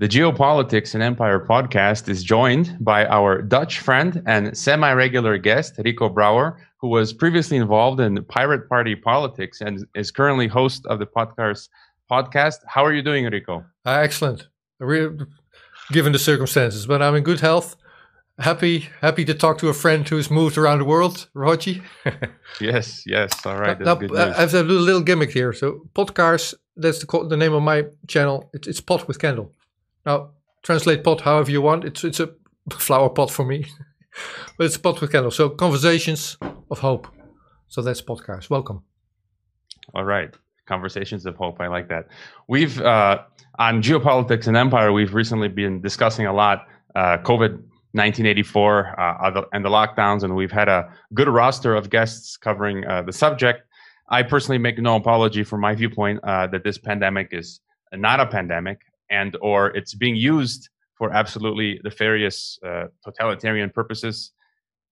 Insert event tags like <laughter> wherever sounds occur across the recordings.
The Geopolitics and Empire podcast is joined by our Dutch friend and semi regular guest, Rico Brouwer, who was previously involved in Pirate Party politics and is currently host of the podcast. Potkaars. How are you doing, Rico? Uh, excellent. given the circumstances, but I'm in good health. Happy, happy to talk to a friend who's moved around the world, Hrvoje. <laughs> yes, yes. All right. Now, I have a little, little, gimmick here. So, Potkaars. That's the the name of my channel. It's, it's pot with candle. Now, translate pot however you want. It's it's a <laughs> flower pot for me, <laughs> but it's a pot with candle. So conversations of hope. So that's Potkaars. Welcome. All right, conversations of hope. I like that. We've uh, on geopolitics and empire. We've recently been discussing a lot uh, COVID. 1984 uh, and the lockdowns, and we've had a good roster of guests covering uh, the subject. I personally make no apology for my viewpoint uh, that this pandemic is not a pandemic and or it's being used for absolutely nefarious uh, totalitarian purposes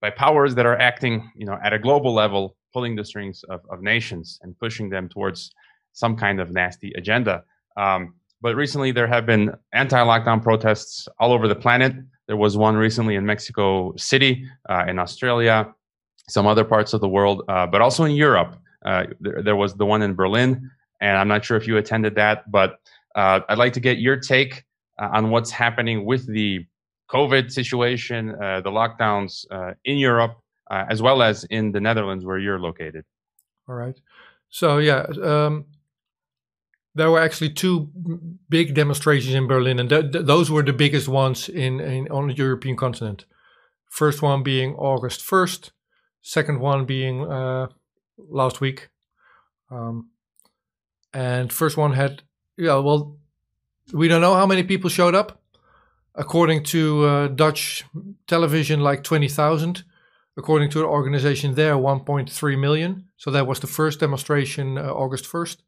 by powers that are acting you know at a global level pulling the strings of, of nations and pushing them towards some kind of nasty agenda. Um, but recently there have been anti-lockdown protests all over the planet. There was one recently in mexico city uh, in australia some other parts of the world uh, but also in europe. Uh, there, there was the one in berlin and i'm not sure if you attended that but uh, I'd like to get your take uh, on what's happening with the COVID situation, uh, the lockdowns uh, in Europe, as well as in the Netherlands, where you're located. All right. So yeah, um, there were actually two big demonstrations in Berlin, and th- th- those were the biggest ones in, in on the European continent. First one being August first, second one being uh, last week. Um, and first one had yeah, well, we don't know how many people showed up. According to uh, Dutch television, like 20,000. According to the organization there, 1.3 million. So that was the first demonstration, uh, August 1st.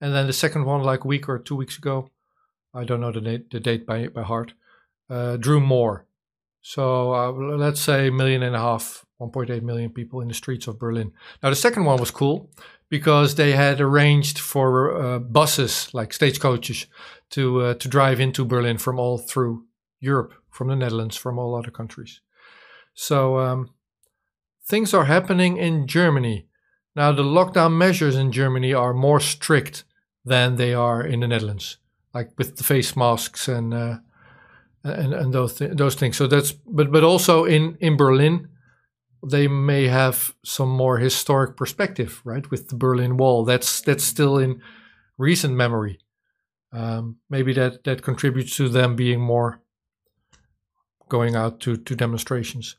And then the second one, like a week or two weeks ago, I don't know the date, the date by, by heart, uh, drew more. So uh, let's say a million and a half, 1.8 million people in the streets of Berlin. Now, the second one was cool because they had arranged for uh, buses like stagecoaches to uh, to drive into Berlin from all through Europe, from the Netherlands, from all other countries. So um, things are happening in Germany now. The lockdown measures in Germany are more strict than they are in the Netherlands, like with the face masks and uh, and and those th- those things. So that's but but also in in Berlin they may have some more historic perspective, right? With the Berlin Wall, that's that's still in recent memory. Um, maybe that that contributes to them being more going out to to demonstrations.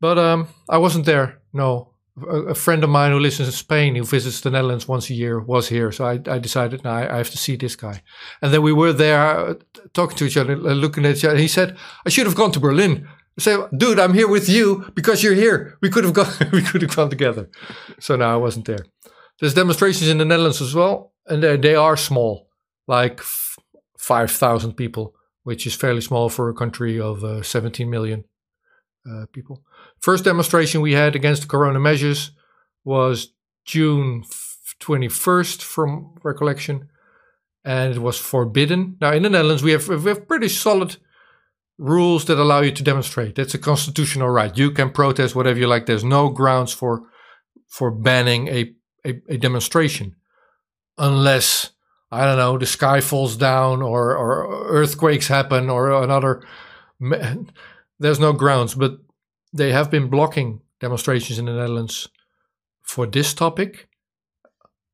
But um, I wasn't there. No, a, a, friend of mine who lives in Spain, who visits the Netherlands once a year, was here. So I, I decided, I, I, have to see this guy. And then we were there uh, talking to each other, looking at each other. He said, "I should have gone to Berlin." Say, dude, I'm here with you because you're here. We could have gone, <laughs> we could have gone together. So now I wasn't there. There's demonstrations in the Netherlands as well, and they, they are small, like f- 5,000 people, which is fairly small for a country of uh, 17 million uh, people. First demonstration we had against the corona measures was June 21st, from recollection, and it was forbidden. Now in the Netherlands, we have we have pretty solid rules that allow you to demonstrate. That's a constitutional right. You can protest whatever you like. There's no grounds for for banning a, a, a demonstration unless I don't know the sky falls down or or earthquakes happen or another. <laughs> There's no grounds, but they have been blocking demonstrations in the Netherlands for this topic.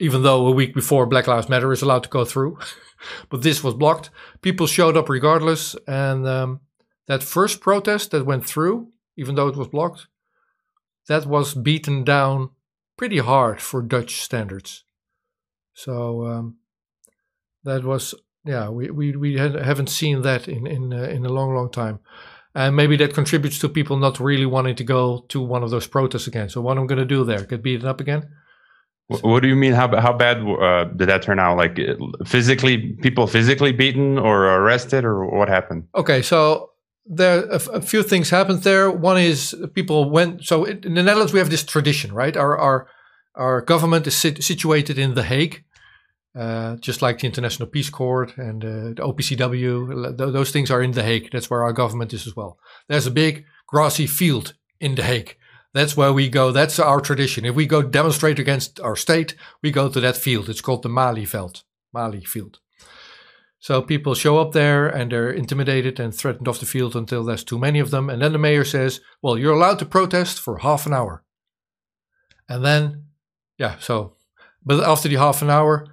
Even though a week before Black Lives Matter is allowed to go through, <laughs> but this was blocked. People showed up regardless, and um, that first protest that went through, even though it was blocked, that was beaten down pretty hard for Dutch standards. So um, that was, yeah, we, we, we haven't seen that in, in, uh, in a long, long time. And maybe that contributes to people not really wanting to go to one of those protests again. So what I'm going to do there, get beaten up again? What do you mean? How how bad uh, did that turn out? Like physically, people physically beaten or arrested, or what happened? Okay, so there a, a few things happened there. One is people went. So in the Netherlands, we have this tradition, right? Our our our government is sit, situated in The Hague, uh, just like the International Peace Court and uh, the OPCW. Th- those things are in The Hague. That's where our government is as well. There's a big grassy field in The Hague. That's where we go. That's our tradition. If we go demonstrate against our state, we go to that field. It's called the Malieveld, Mali Field. So people show up there and they're intimidated and threatened off the field until there's too many of them. And then the mayor says, Well, you're allowed to protest for half an hour. And then, yeah, so, but after the half an hour,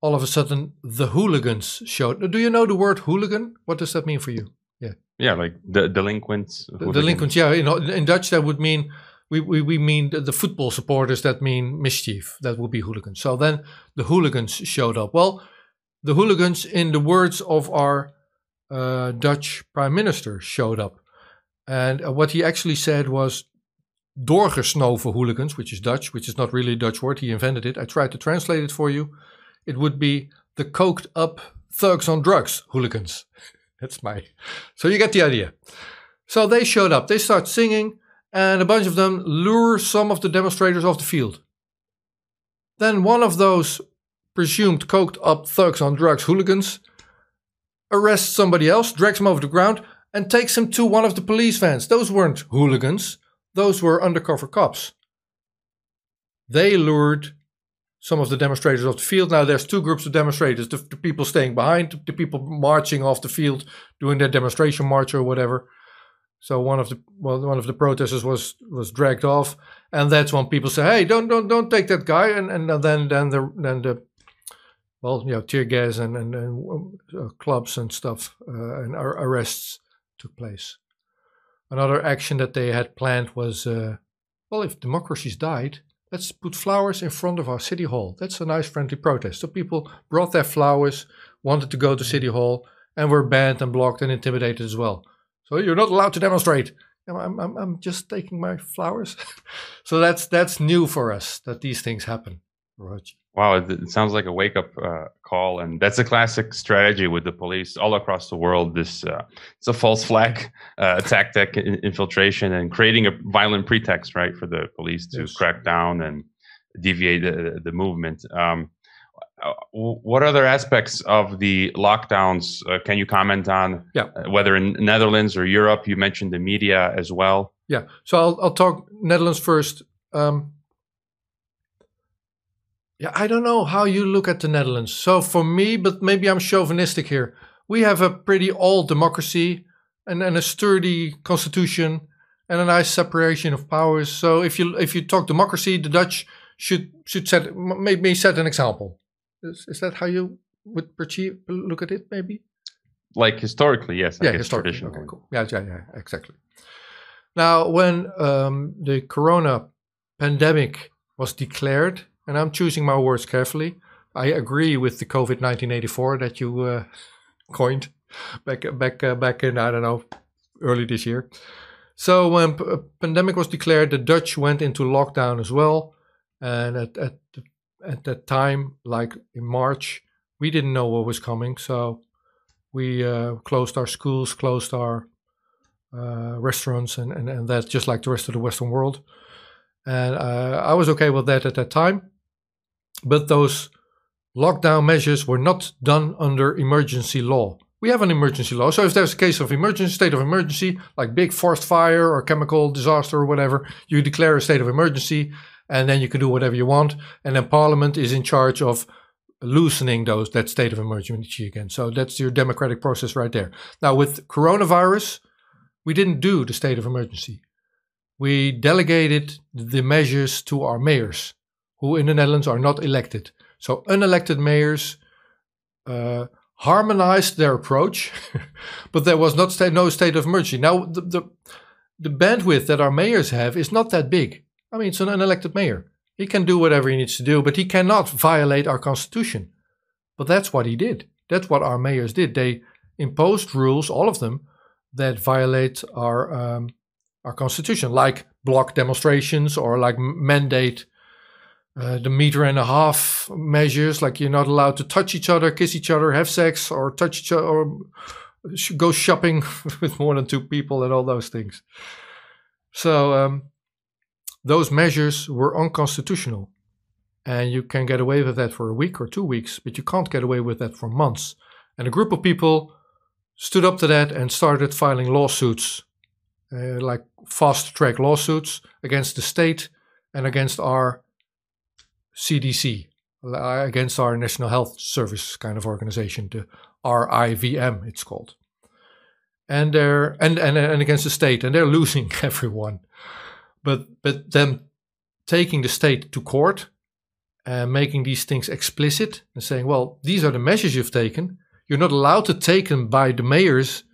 all of a sudden the hooligans showed. Do you know the word hooligan? What does that mean for you? Yeah. Yeah, like the delinquents. The delinquents, yeah. In, in Dutch, that would mean we, we, we mean the, the, football supporters that mean mischief. That would be hooligans. So then the hooligans showed up. Well, the hooligans, in the words of our uh, Dutch prime minister, showed up. And uh, what he actually said was doorgesnoven hooligans, which is Dutch, which is not really a Dutch word. He invented it. I tried to translate it for you. It would be the coked up thugs on drugs hooligans. <laughs> That's my. So you get the idea. So they showed up. They start singing, and a bunch of them lure some of the demonstrators off the field. Then one of those presumed coked up thugs on drugs hooligans arrests somebody else, drags him over the ground, and takes him to one of the police vans. Those weren't hooligans, those were undercover cops. They lured some of the demonstrators off the field. Now there's two groups of demonstrators: the, the, people staying behind, the people marching off the field, doing their demonstration march or whatever. So one of the well, one of the protesters was was dragged off, and that's when people say, "Hey, don't don't don't take that guy," and and then then the then the well, you know, tear gas and and, and uh, clubs and stuff uh, and ar- arrests took place. Another action that they had planned was, uh, well, if democracy's died, let's put flowers in front of our city hall. That's a nice friendly protest. So people brought their flowers, wanted to go to city hall, and were banned and blocked and intimidated as well. So you're not allowed to demonstrate. I'm, I'm, I'm just taking my flowers. <laughs> so that's that's new for us that these things happen. Right. Wow, it, sounds like a wake up uh, call, and that's a classic strategy with the police all across the world. This uh, it's a false flag uh, tactic, infiltration, and creating a violent pretext, right, for the police to yes. crack down and deviate the, the movement. Um, uh, what other aspects of the lockdowns uh, can you comment on? Yeah. Uh, whether in Netherlands or Europe, you mentioned the media as well. Yeah. So I'll, I'll talk Netherlands first. Um, yeah, I don't know how you look at the Netherlands. So for me, but maybe I'm chauvinistic here. We have a pretty old democracy and, and a sturdy constitution and a nice separation of powers. So if you if you talk democracy, the Dutch should should set maybe set an example. Is, is that how you would perceive look at it? Maybe. Like historically, yes. I yeah, historically. Okay, cool. Yeah, yeah, yeah, exactly. Now, when um, the Corona pandemic was declared and I'm choosing my words carefully. I agree with the COVID 1984 that you uh, coined back back uh, back in I don't know early this year. So when a pandemic was declared, the Dutch went into lockdown as well, and at at at that time, like in March, we didn't know what was coming, so we uh, closed our schools, closed our uh, restaurants, and, and and that just like the rest of the Western world. And uh, I was okay with that at that time. But those lockdown measures were not done under emergency law. We have an emergency law. So if there's a case of emergency, state of emergency, like big forest fire or chemical disaster or whatever, you declare a state of emergency and then you can do whatever you want. And then parliament is in charge of loosening those that state of emergency again. So that's your democratic process right there. Now with coronavirus, we didn't do the state of emergency. We delegated the measures to our mayors who in the Netherlands are not elected. So unelected mayors uh, harmonized their approach, <laughs> but there was not state, no state of emergency. Now the, the the bandwidth that our mayors have is not that big. I mean, it's an unelected mayor. He can do whatever he needs to do, but he cannot violate our constitution. But that's what he did. That's what our mayors did. They imposed rules, all of them, that violate our um, our constitution, like block demonstrations or like mandate uh, the meter and a half measures, like you're not allowed to touch each other, kiss each other, have sex, or touch each other, or go shopping <laughs> with more than two people, and all those things. So um, those measures were unconstitutional, and you can get away with that for a week or two weeks, but you can't get away with that for months. And a group of people stood up to that and started filing lawsuits, uh, like fast track lawsuits against the state and against our CDC, uh, against our National Health Service kind of organization, the RIVM, it's called. And they're and, and and against the state, and they're losing <laughs> everyone. But but them taking the state to court and making these things explicit and saying, well, these are the measures you've taken. You're not allowed to take them by the mayors.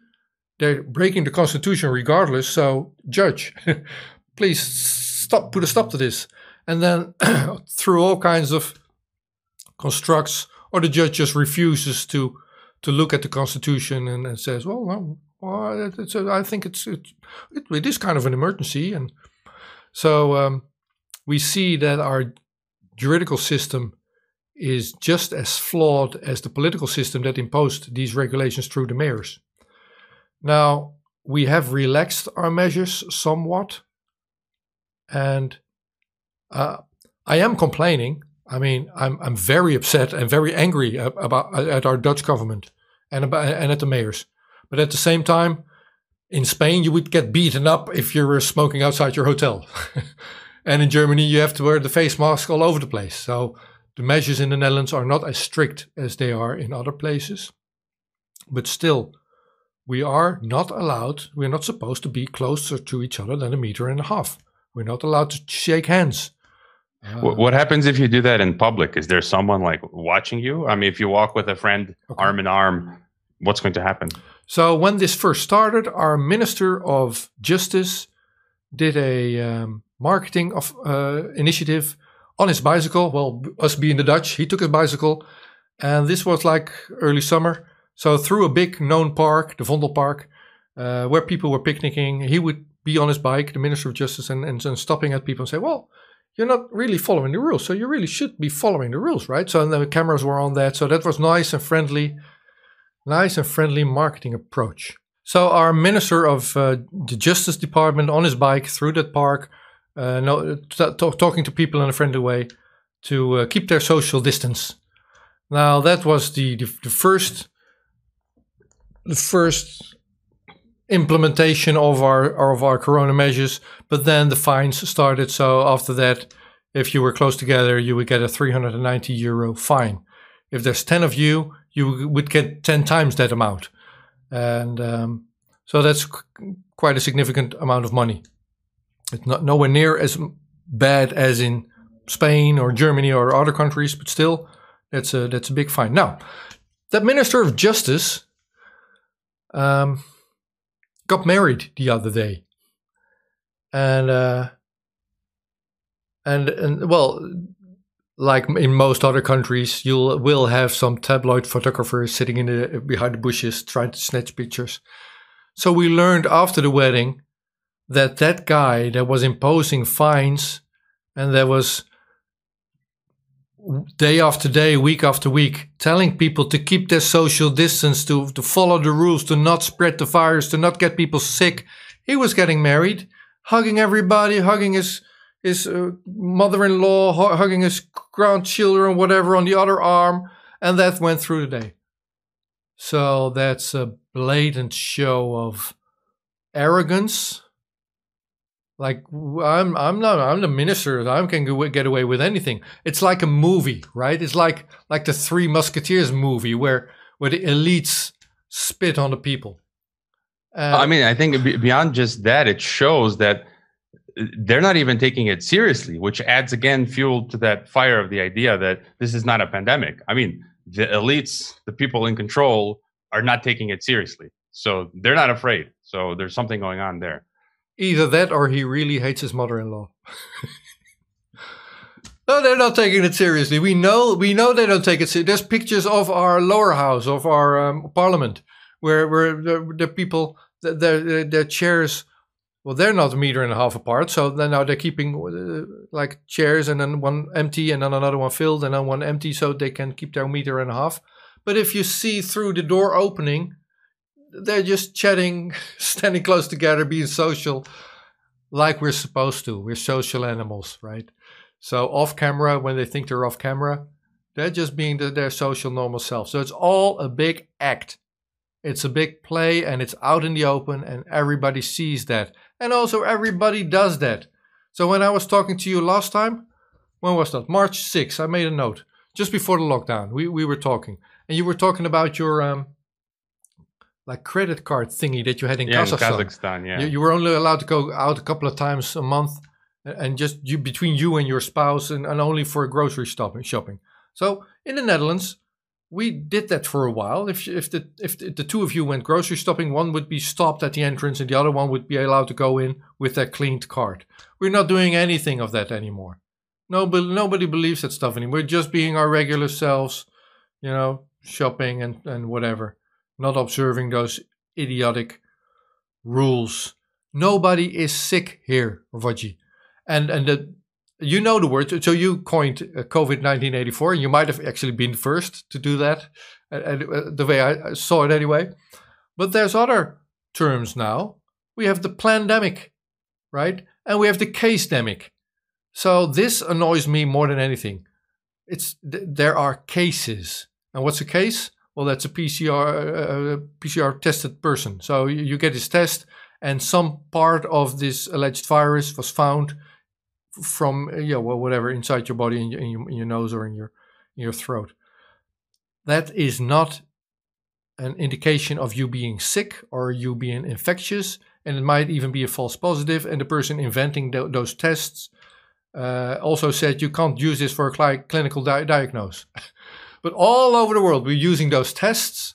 They're breaking the constitution regardless. So, judge, <laughs> please stop, put a stop to this. And then <clears throat> through all kinds of constructs, or the judge just refuses to to look at the constitution and, and says, well, no, well, it's a, I think it's, it's it, it is kind of an emergency. And so um, we see that our juridical system is just as flawed as the political system that imposed these regulations through the mayors. Now, we have relaxed our measures somewhat, and uh, I am complaining. I mean, I'm I'm very upset and very angry about at our Dutch government and about and at the mayors. But at the same time, in Spain, you would get beaten up if you were smoking outside your hotel. <laughs> and in Germany, you have to wear the face mask all over the place. So the measures in the Netherlands are not as strict as they are in other places. But still, we are not allowed, we're not supposed to be closer to each other than a meter and a half. We're not allowed to shake hands. Uh, what happens if you do that in public? Is there someone like watching you? I mean, if you walk with a friend okay. arm in arm, what's going to happen? So, when this first started, our Minister of Justice did a um, marketing of, uh, initiative on his bicycle. Well, us being the Dutch, he took his bicycle, and this was like early summer. So through a big known park, the Vondelpark, uh, where people were picnicking, he would be on his bike, the Minister of Justice, and, and, and, stopping at people and say, "Well, you're not really following the rules, so you really should be following the rules, right?" So the cameras were on that, so that was nice and friendly, nice and friendly marketing approach. So our Minister of uh, the Justice Department on his bike through that park uh, no, talking to people in a friendly way to uh, keep their social distance. Now that was the, the, the first the first implementation of our of our corona measures, but then the fines started. So after that, if you were close together, you would get a 390 euro fine. If there's 10 of you, you would get 10 times that amount, and um, so that's quite a significant amount of money. It's not nowhere near as bad as in Spain or Germany or other countries, but still, that's a that's a big fine. Now, that Minister of Justice um, got married the other day, and uh, and and well, like in most other countries, you'll will have some tabloid photographers sitting in the behind the bushes trying to snatch pictures. So we learned after the wedding that that guy that was imposing fines and that was day after day, week after week, telling people to keep their social distance, to, to follow the rules, to not spread the virus, to not get people sick. He was getting married, hugging everybody, hugging his his uh, mother-in-law, hu- hugging his grandchildren, whatever, on the other arm, and that went through the day. So that's a blatant show of arrogance like I'm, I'm not. I'm the minister. I can get away with anything. It's like a movie, right? It's like like the Three Musketeers movie where where the elites spit on the people. Uh, I mean, I think beyond just that, it shows that uh, they're not even taking it seriously, which adds again fuel to that fire of the idea that this is not a pandemic. I mean, the elites, the people in control, are not taking it seriously, so they're not afraid. So there's something going on there. Either that or he really hates his mother-in-law. <laughs> no, they're not taking it seriously. We know we know they don't take it seriously. There's pictures of our lower house, of our um, parliament, where where the, the people their their chairs well they're not a meter and a half apart so then now they're keeping uh, like chairs and then one empty and then another one filled and then one empty so they can keep their meter and a half but if you see through the door opening they're just chatting, <laughs> standing close together, being social, like we're supposed to. We're social animals, right? So off camera, when they think they're off camera, they're just being the, their social normal self. So it's all a big act. It's a big play and it's out in the open and everybody sees that. And also everybody does that. So when I was talking to you last time, when was that? March 6th, I made a note. Just before the lockdown, we, we were talking. And you were talking about your um, like credit card thingy that you had in yeah, Kazakhstan. In Kazakhstan, yeah. You, you, were only allowed to go out a couple of times a month and just you between you and your spouse and, and only for grocery shopping shopping. So in the Netherlands, we did that for a while. If if the if the, two of you went grocery shopping, one would be stopped at the entrance, and the other one would be allowed to go in with their cleaned card. We're not doing anything of that anymore. Nobody nobody believes that stuff anymore. We're just being our regular selves, you know, shopping and and whatever, not observing those idiotic rules. Nobody is sick here, Hrvoje. And and the you know the word. So you coined uh, COVID 1984, and you might have actually been first to do that, and, uh, the way I saw it anyway. But there's other terms now. We have the pandemic, right? And we have the case demic. So this annoys me more than anything. It's th- there are cases, and what's a case? Well, that's a PCR uh, PCR tested person. So you, get this test, and some part of this alleged virus was found from uh, yeah well whatever inside your body in your, in your, in your nose or in your in your throat that is not an indication of you being sick or you being infectious and it might even be a false positive. and the person inventing th- those tests uh, also said you can't use this for a cl- clinical di- diagnosis <laughs> but all over the world we're using those tests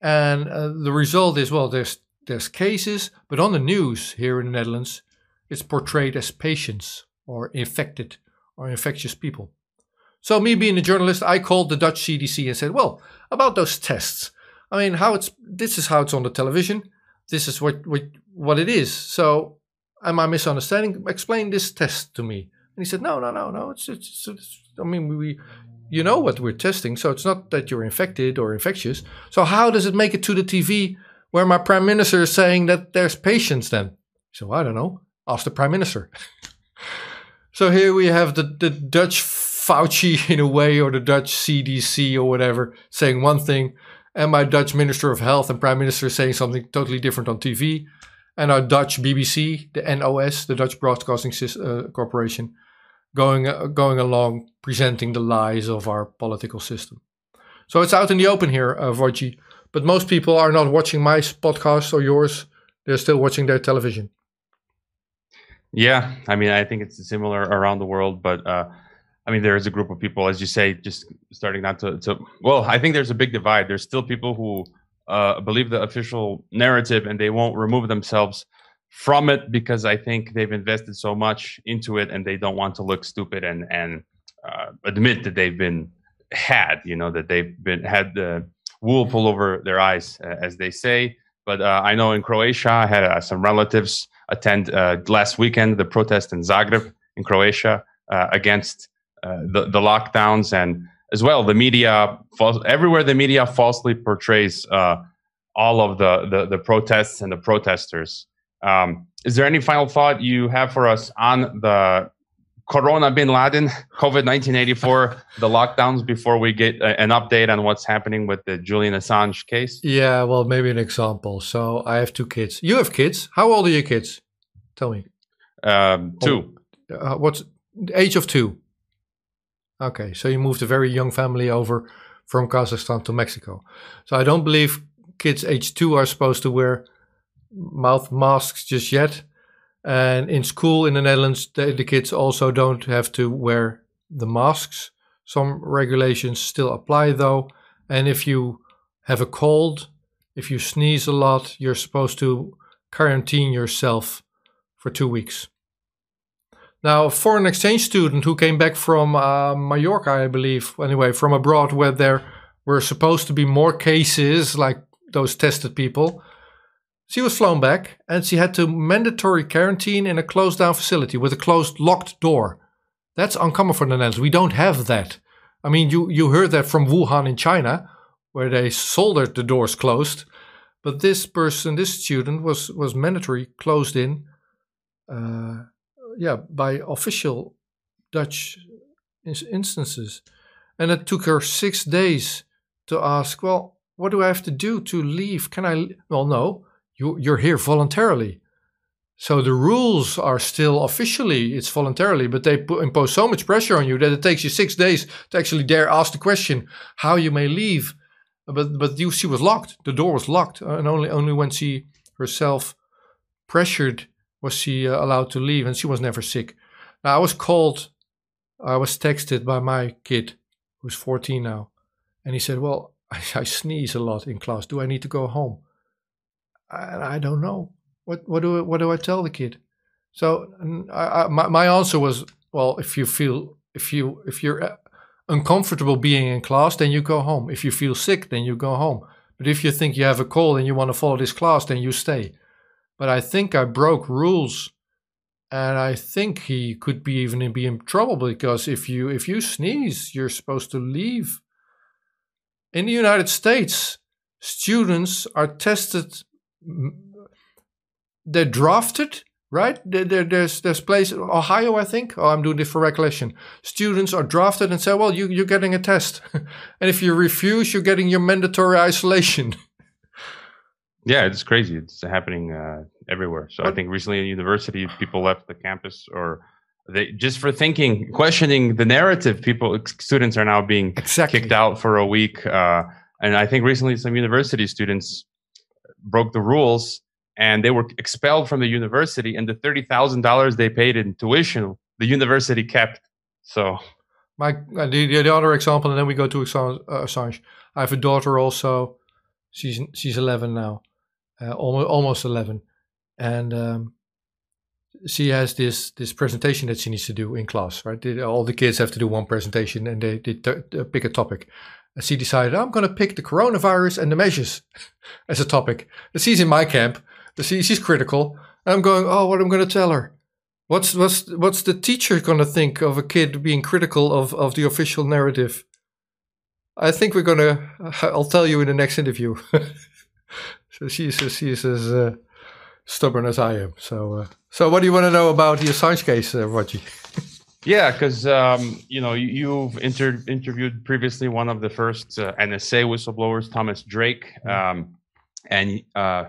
and uh, the result is well there's there's cases but on the news here in the netherlands it's portrayed as patients or infected or infectious people. So, me being a journalist, I called the Dutch CDC and said, "Well, about those tests. I mean, how it's this is how it's on the television. This is what what what it is. So, am I misunderstanding? Explain this test to me." And he said, "No, no, no, no. It's it's. it's I mean, we." You know what we're testing, so it's not that you're infected or infectious. So, how does it make it to the TV where my prime minister is saying that there's patients then? So, I don't know. Ask the prime minister. <laughs> So here we have the, the Dutch Fauci in a way, or the Dutch CDC or whatever, saying one thing, and my Dutch Minister of Health and Prime Minister saying something totally different on TV, and our Dutch BBC, the NOS, the Dutch Broadcasting uh, Corporation, going uh, going along presenting the lies of our political system. So it's out in the open here, uh, Hrvoje. But most people are not watching my podcast or yours; they're still watching their television. Yeah, I mean, I think it's similar around the world, but uh, I mean, there is a group of people, as you say, just starting not to, to. Well, I think there's a big divide. There's still people who uh, believe the official narrative and they won't remove themselves from it because I think they've invested so much into it and they don't want to look stupid and and uh, admit that they've been had, you know, that they've been had the wool pull over their eyes, uh, as they say. But uh, I know in Croatia, I had uh, some relatives attend uh, last weekend the protest in Zagreb in Croatia uh, against the, the lockdowns and as well the media everywhere the media falsely portrays all of the, the, the protests and the protesters. Um, is there any final thought you have for us on the Corona bin Laden, COVID 1984, the lockdowns before we get a, an update on what's happening with the Julian Assange case? Yeah, well, maybe an example. So I have two kids. You have kids. How old are your kids? Tell me. Um, two. Oh, uh, what's the age of two? Okay, so you moved a very young family over from Kazakhstan to Mexico. So I don't believe kids age two are supposed to wear mouth masks just yet. And in school in the Netherlands, the, the kids also don't have to wear the masks. Some regulations still apply though. And if you have a cold, if you sneeze a lot, you're supposed to quarantine yourself for two weeks. Now, a foreign exchange student who came back from uh, Mallorca, I believe, anyway, from abroad, where there were supposed to be more cases like those tested people, she was flown back and she had to mandatory quarantine in a closed down facility with a closed locked door. That's uncommon for the Netherlands. We don't have that. I mean, you, you heard that from Wuhan in China, where they soldered the doors closed. But this person, this student, was, was mandatory closed in, uh, yeah, by official Dutch instances. And it took her six days to ask, well, what do I have to do to leave? Can I? Well, no, you, you're here voluntarily. So the rules are still officially it's voluntarily, but they put, impose so much pressure on you that it takes you six days to actually dare ask the question how you may leave. But but you, she was locked. The door was locked, and only only when she herself pressured was she uh, allowed to leave, and she was never sick. Now I was called, I was texted by my kid, who's 14 now, and he said, "Well, <laughs> I, I sneeze a lot in class. Do I need to go home?" I, I don't know. What what do what do I tell the kid? So I, I, my my answer was, well, if you feel if you if you're uh, uncomfortable being in class, then you go home. If you feel sick, then you go home. But if you think you have a cold and you want to follow this class, then you stay. But I think I broke rules, and I think he could be even be in trouble because if you if you sneeze, you're supposed to leave. In the United States, students are tested they're drafted, right? There, there, there's there's place Ohio, I think. Oh, I'm doing this for recollection. Students are drafted and say, well, you you're getting a test, <laughs> and if you refuse, you're getting your mandatory isolation. <laughs> yeah, it's crazy. It's happening uh, everywhere. So I think recently in university, people left the campus or they just for thinking, questioning the narrative. People, students are now being exactly. kicked out for a week. Uh, and I think recently some university students broke the rules and they were expelled from the university and the $30,000 they paid in tuition the university kept. So my uh, the, the other example and then we go to uh, Assange. I have a daughter also. She's she's 11 now. Uh, almost almost 11 and um, she has this this presentation that she needs to do in class right all the kids have to do one presentation and they, they t- pick a topic and she decided I'm going to pick the coronavirus and the measures <laughs> as a topic and she's in my camp she, she's critical. I'm going, oh, what am I going to tell her? What's what's what's the teacher going to think of a kid being critical of of the official narrative? I think we're going <laughs> to. I'll tell you in the next interview. <laughs> so she's she's as uh, stubborn as I am. So uh, so what do you want to know about the Assange case, uh, Roger? <laughs> Yeah, because um, you know you, have inter- interviewed previously one of the first uh, NSA whistleblowers, Thomas Drake, um, and uh,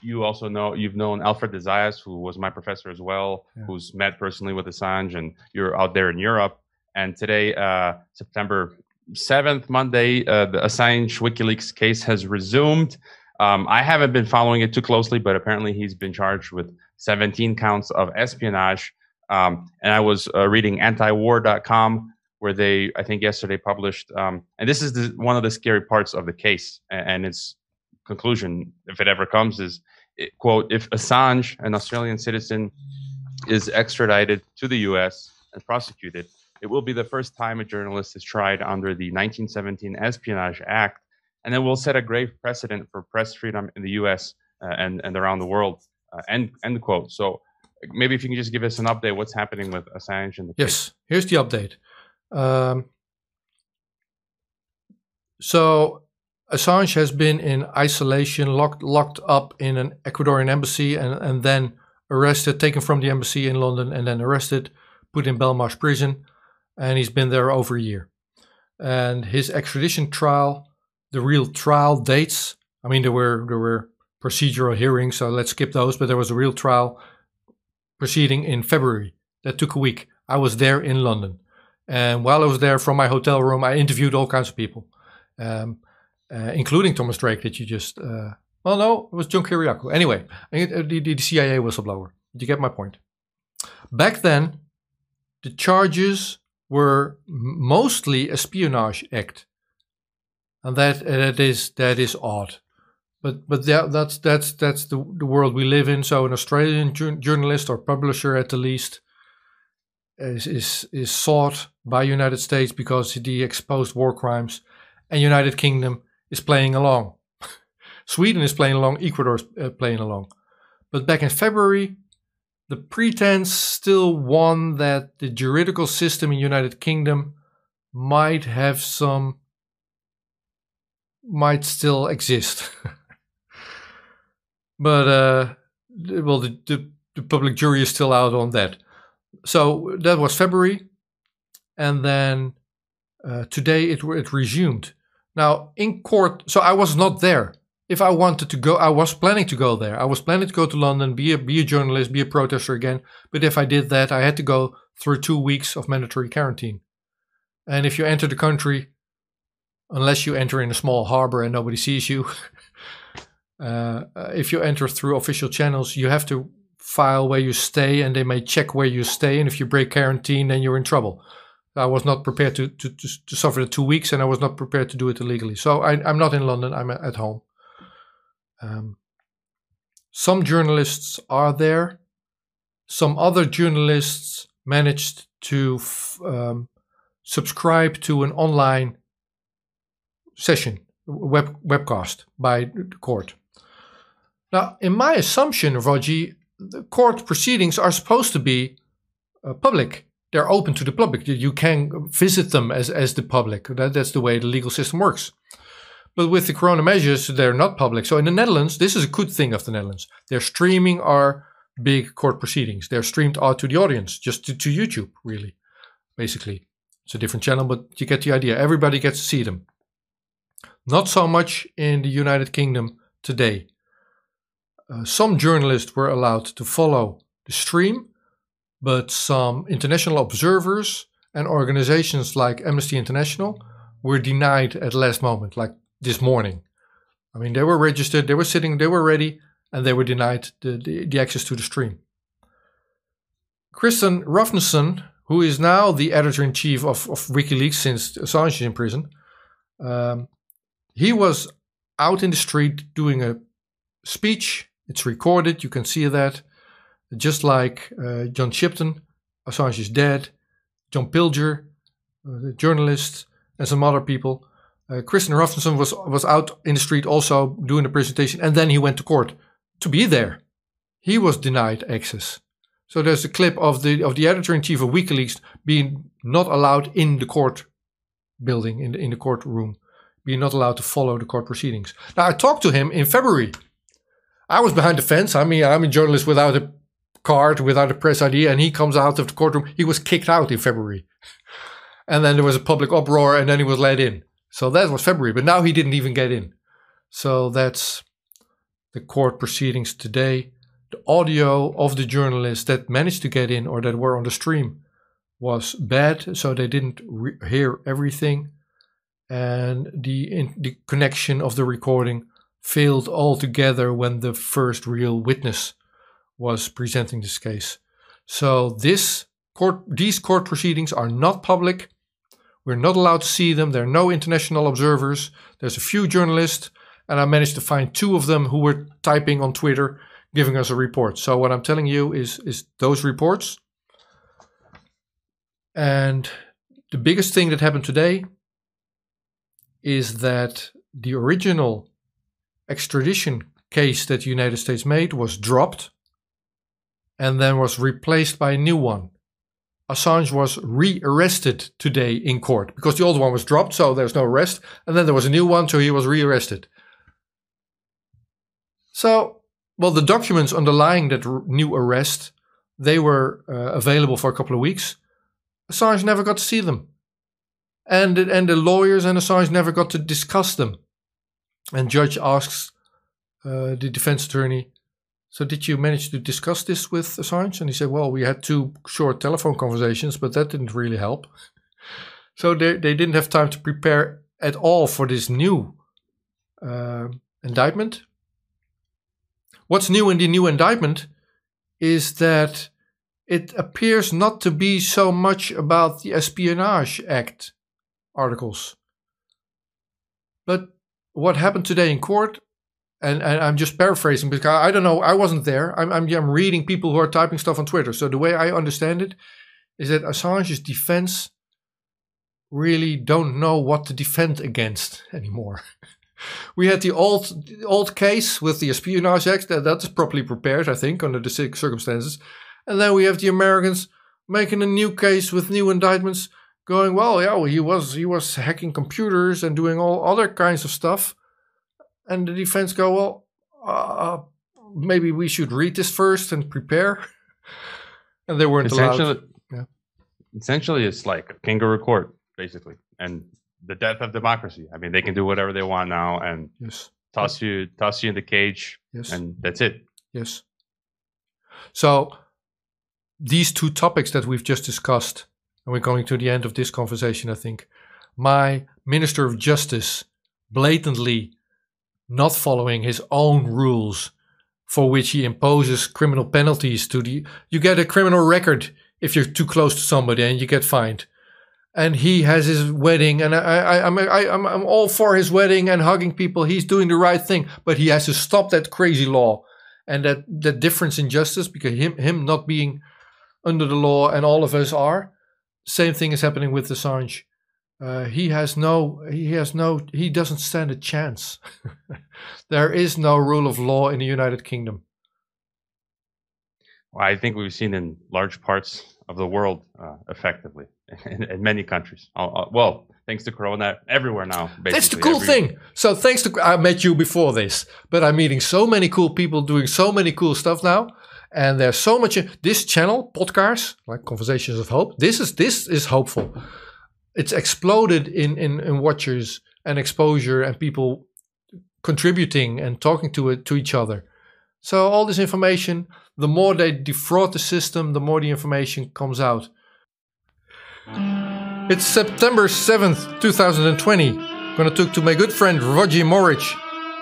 you also know you've known Alfred de Zayas, who was my professor as well, yeah. who's met personally with Assange, and you're out there in Europe. And today, uh, September 7th, Monday, uh, the Assange WikiLeaks case has resumed. Um, I haven't been following it too closely, but apparently he's been charged with 17 counts of espionage. Um, and I was uh, reading antiwar.com, where they, I think yesterday published, um, and this is the, one of the scary parts of the case, and, and its conclusion, if it ever comes, is quote, if Assange, an Australian citizen, is extradited to the US and prosecuted, it will be the first time a journalist is tried under the 1917 Espionage Act, and then we'll set a grave precedent for press freedom in the US uh, and, and around the world. Uh, end, end quote. So maybe if you can just give us an update, what's happening with Assange and the Yes, case. here's the update. Um, so Assange has been in isolation, locked locked up in an Ecuadorian embassy, and, and then arrested, taken from the embassy in London, and then arrested, put in Belmarsh prison, and he's been there over a year. And his extradition trial, the real trial dates. I mean, there were there were procedural hearings, so let's skip those. But there was a real trial proceeding in February. That took a week. I was there in London, and while I was there from my hotel room, I interviewed all kinds of people. Um, uh, including Thomas Drake that you just. Uh, well, no, it was John Kiriakou. Anyway, the, the CIA whistleblower. You get my point. Back then, the charges were mostly espionage act, and that that is that is odd. But but that, that's that's that's the the world we live in. So an Australian ju- journalist or publisher, at the least, is is is sought by United States because he exposed war crimes, and United Kingdom is playing along. <laughs> Sweden is playing along, Ecuador is uh, playing along. But back in February, the pretense still won that the juridical system in United Kingdom might have some might still exist. <laughs> but uh, well, the, the, the public jury is still out on that. So that was February. and then uh, today it it resumed. Now in court, so I was not there. If I wanted to go, I was planning to go there. I was planning to go to London, be a be a journalist, be a protester again. But if I did that, I had to go through two weeks of mandatory quarantine. And if you enter the country, unless you enter in a small harbor and nobody sees you, <laughs> uh, if you enter through official channels, you have to file where you stay and they may check where you stay. And if you break quarantine, then you're in trouble. I was not prepared to, to, to, to suffer the two weeks and I was not prepared to do it illegally. So I, am not in London, I'm at home. Um, some journalists are there. Some other journalists managed to um, subscribe to an online session, web, webcast by the court. Now, in my assumption, Roger, the court proceedings are supposed to be uh, public. They're open to the public. You can visit them as, as the public. That, that's the way the legal system works. But with the corona measures, they're not public. So in the Netherlands, this is a good thing of the Netherlands. They're streaming our big court proceedings. They're streamed out to the audience, just to, to YouTube, really, basically. It's a different channel, but you get the idea. Everybody gets to see them. Not so much in the United Kingdom today. Uh, some journalists were allowed to follow the stream, but some international observers and organizations like Amnesty International were denied at last moment, like this morning. I mean, they were registered, they were sitting, they were ready, and they were denied the, the, the access to the stream. Kristinn Hrafnsson, who is now the editor in chief of, of WikiLeaks since Assange is in prison, um, he was out in the street doing a speech. It's recorded, you can see that. Just like uh, John Shipton, Assange is dead, John Pilger, uh, the journalist, and some other people. Uh, Kristinn Hrafnsson was was out in the street also doing a presentation, and then he went to court to be there. He was denied access. So there's a clip of the of the editor in chief of WikiLeaks being not allowed in the court building in the in the courtroom, being not allowed to follow the court proceedings. Now I talked to him in February. I was behind the fence. I mean, I'm a journalist without a card, without a press ID, and he comes out of the courtroom. He was kicked out in February, and then there was a public uproar, and then he was let in. So that was February, but now he didn't even get in. So that's the court proceedings today. The audio of the journalists that managed to get in or that were on the stream was bad, so they didn't hear everything, and the in, the connection of the recording failed altogether when the first real witness was presenting this case. So this court, these court proceedings are not public. We're not allowed to see them. There are no international observers. There's a few journalists, and I managed to find two of them who were typing on Twitter, giving us a report. So what I'm telling you is is those reports. And the biggest thing that happened today is that the original extradition case that the United States made was dropped and then was replaced by a new one. Assange was rearrested today in court because the old one was dropped, so there's no arrest. And then there was a new one, so he was rearrested. So, well, the documents underlying that new arrest, they were uh, available for a couple of weeks. Assange never got to see them. And, and the lawyers and the Assange never got to discuss them. And judge asks uh, the defense attorney, so did you manage to discuss this with Assange? And he said, well, we had two short telephone conversations, but that didn't really help. <laughs> So they, they didn't have time to prepare at all for this new uh, indictment. What's new in the new indictment is that it appears not to be so much about the Espionage Act articles. But what happened today in court and, and I'm just paraphrasing because I, don't know, I wasn't there. I'm, I'm, I'm reading people who are typing stuff on Twitter. So the way I understand it is that Assange's defense really don't know what to defend against anymore. <laughs> we had the old old case with the Espionage Act that, that is properly prepared, I think, under the circumstances, and then we have the Americans making a new case with new indictments, going, well, yeah, well, he was he was hacking computers and doing all other kinds of stuff and the defense go, well, uh, maybe we should read this first and prepare. <laughs> and they weren't allowed. Yeah. essentially it's like a kangaroo court, basically, and the death of democracy. I mean, they can do whatever they want now and Yes. toss you toss you in the cage, Yes. and that's it. Yes. So these two topics that we've just discussed, and we're going to the end of this conversation, I think. My Minister of Justice blatantly not following his own rules for which he imposes criminal penalties to the you get a criminal record if you're too close to somebody and you get fined. And he has his wedding, and I, I, I'm, I, I'm, I'm all for his wedding and hugging people. He's doing the right thing, but he has to stop that crazy law and that that difference in justice because him him not being under the law and all of us are same thing is happening with Assange uh, he has no he has no he doesn't stand a chance <laughs> there is no rule of law in the United Kingdom Well, I think we've seen in large parts of the world uh, effectively <laughs> in, in many countries. Uh, uh, well, thanks to Corona, everywhere now. Basically. that's the cool Every- thing so thanks to I met you before this but I'm meeting so many cool people doing so many cool stuff now and there's so much this channel podcast like conversations of hope this is this is hopeful it's exploded in, in, in watchers and exposure and people contributing and talking to it to each other. So all this information, the more they defraud the system, the more the information comes out. It's September 7th, 2020. I'm gonna talk to my good friend Hrvoje Moric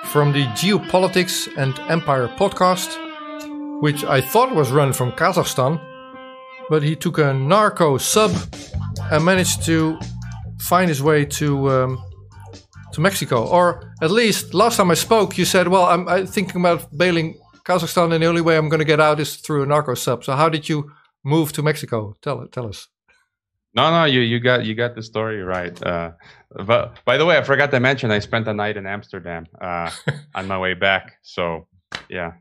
from the Geopolitics and Empire podcast, which I thought was run from Kazakhstan, but he took a narco sub and managed to find his way to um, to Mexico. Or at least last time I spoke, you said, "Well, I'm, I'm thinking about bailing Kazakhstan, and the only way I'm going to get out is through a narco sub." So how did you move to Mexico? Tell tell us. No, no, you you got you got the story right. Uh, but by the way, I forgot to mention I spent a night in Amsterdam uh, <laughs> on my way back. So yeah,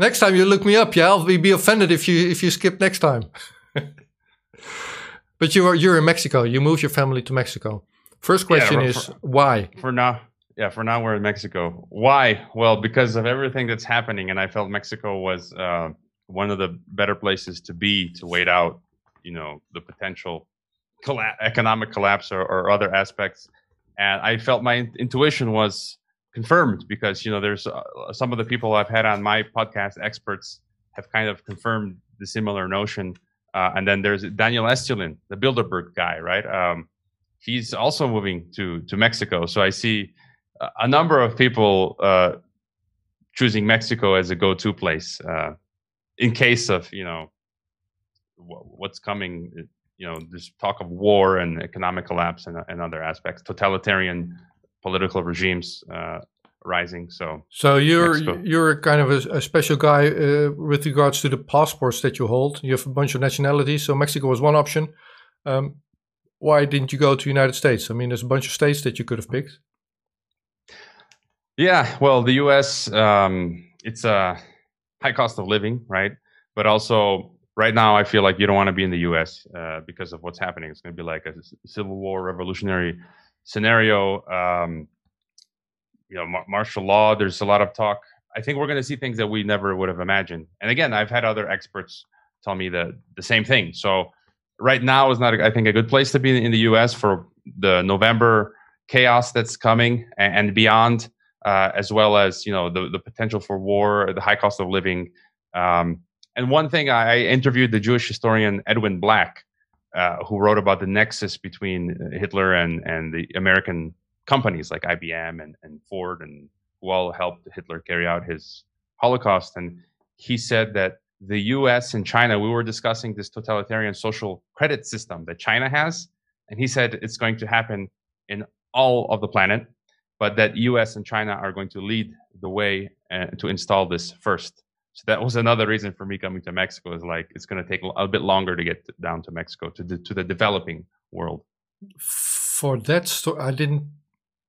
Next time you look me up, yeah, I'll be, be offended if you if you skip next time. <laughs> but you are you're in Mexico. You moved your family to Mexico. First question right, is why? for now, yeah, for now we're in Mexico. Why? Well, because of everything that's happening, and I felt Mexico was uh, one of the better places to be to wait out, you know, the potential colla- economic collapse or, or other aspects. And I felt my intuition was confirmed because you know there's uh, some of the people I've had on my podcast, experts, have kind of confirmed the similar notion. Uh, and then there's Daniel Estulin, the Bilderberg guy, right? Um, he's also moving to to Mexico. So I see a, number of people uh, choosing Mexico as a go-to place uh, in case of you know what's coming. You know, there's talk of war and economic collapse and, and other aspects, totalitarian political regimes uh, rising. So So you're Mexico. you're kind of a, a special guy uh, with regards to the passports that you hold. You have a bunch of nationalities. So Mexico was one option. Um, why didn't you go to the United States? I mean, there's a bunch of states that you could have picked. Yeah, well, the U.S. Um, it's a high cost of living, right? But also, right now, I feel like you don't want to be in the U.S. Uh, because of what's happening. It's going to be like a civil war, revolutionary scenario. Um, you know, mar- martial law. There's a lot of talk. I think we're going to see things that we never would have imagined. And again, I've had other experts tell me the the same thing. So right now is not, I think, a good place to be in the U.S. for the November chaos that's coming and, and beyond uh, as well as you know the the potential for war, the high cost of living. Um, and one thing, I, I interviewed the Jewish historian Edwin Black, uh, who wrote about the nexus between Hitler and and the American companies like IBM and, and Ford, and who all helped Hitler carry out his Holocaust. And he said that the U.S. and China, we were discussing this totalitarian social credit system that China has, and he said it's going to happen in all of the planet but that US and China are going to lead the way uh, to install this first. So that was another reason for me coming to Mexico is like it's going to take a bit longer to get down to Mexico to the to the developing world. For that story, I didn't.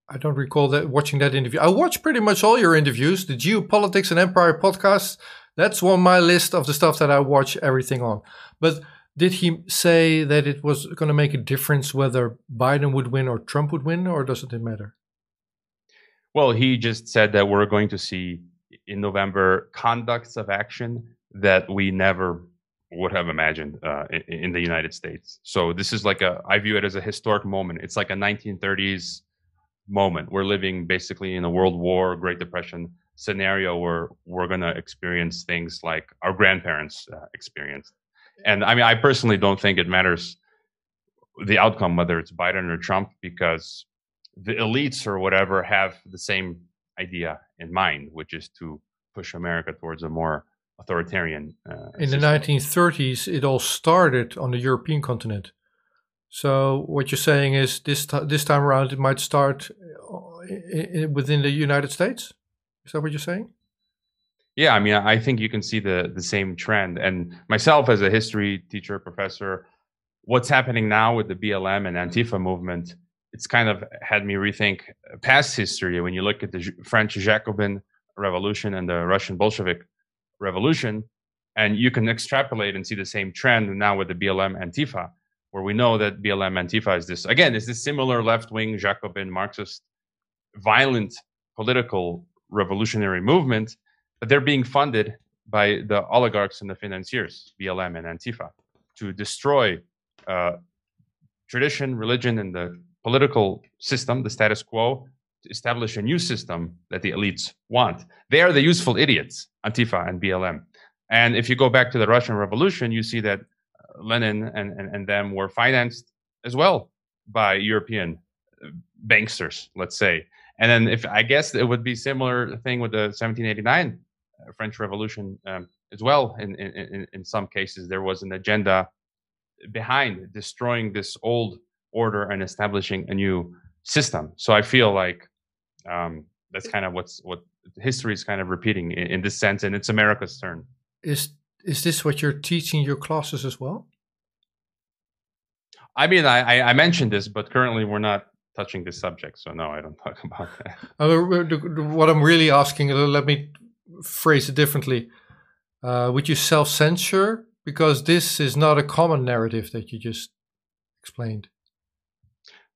I don't recall that watching that interview. I watched pretty much all your interviews, the Geopolitics and Empire podcast. That's on my list of the stuff that I watch everything on. But did he say that it was going to make a difference whether Biden would win or Trump would win, or doesn't it matter? Well, he just said that we're going to see in November conducts of action that we never would have imagined uh, in, in, the United States. So this is like a I view it as a historic moment. It's like a 1930s moment. We're living basically in a World War, Great Depression scenario where we're going to experience things like our grandparents uh, experienced. And I mean, I personally don't think it matters the outcome, whether it's Biden or Trump, because the elites or whatever have the same idea in mind, which is to push America towards a more authoritarian. Uh, in system. the 1930s, it all started on the European continent. So what you're saying is this this time around it might start uh, within the United States. Is that what you're saying? Yeah, I mean, I think you can see the the same trend. And myself, as a history teacher, professor, what's happening now with the BLM and Antifa movement, it's kind of had me rethink past history. When you look at the French Jacobin Revolution and the Russian Bolshevik Revolution, and you can extrapolate and see the same trend now with the BLM Antifa where we know that BLM Antifa is this again is this similar left-wing Jacobin Marxist violent political revolutionary movement, but they're being funded by the oligarchs and the financiers, BLM and Antifa, to destroy uh, tradition, religion, and the political system, the status quo, to establish a new system that the elites want. They are the useful idiots, Antifa and BLM. And if you go back to the Russian Revolution, you see that Lenin and, and, and them were financed as well by European uh, banksters, let's say. And then if I guess it would be similar thing with the 1789 uh, French Revolution um, as well. In, in in some cases, there was an agenda behind destroying this old order and establishing a new system. So I feel like um, that's kind of what's what history is kind of repeating in, in this sense, and it's America's turn. Is is this what you're teaching your classes as well? I mean, I, I mentioned this, but currently we're not touching this subject, so no, I don't <laughs> talk about that. Uh, what I'm really asking, uh, let me phrase it differently. Uh, would you self-censure because this is not a common narrative that you just explained?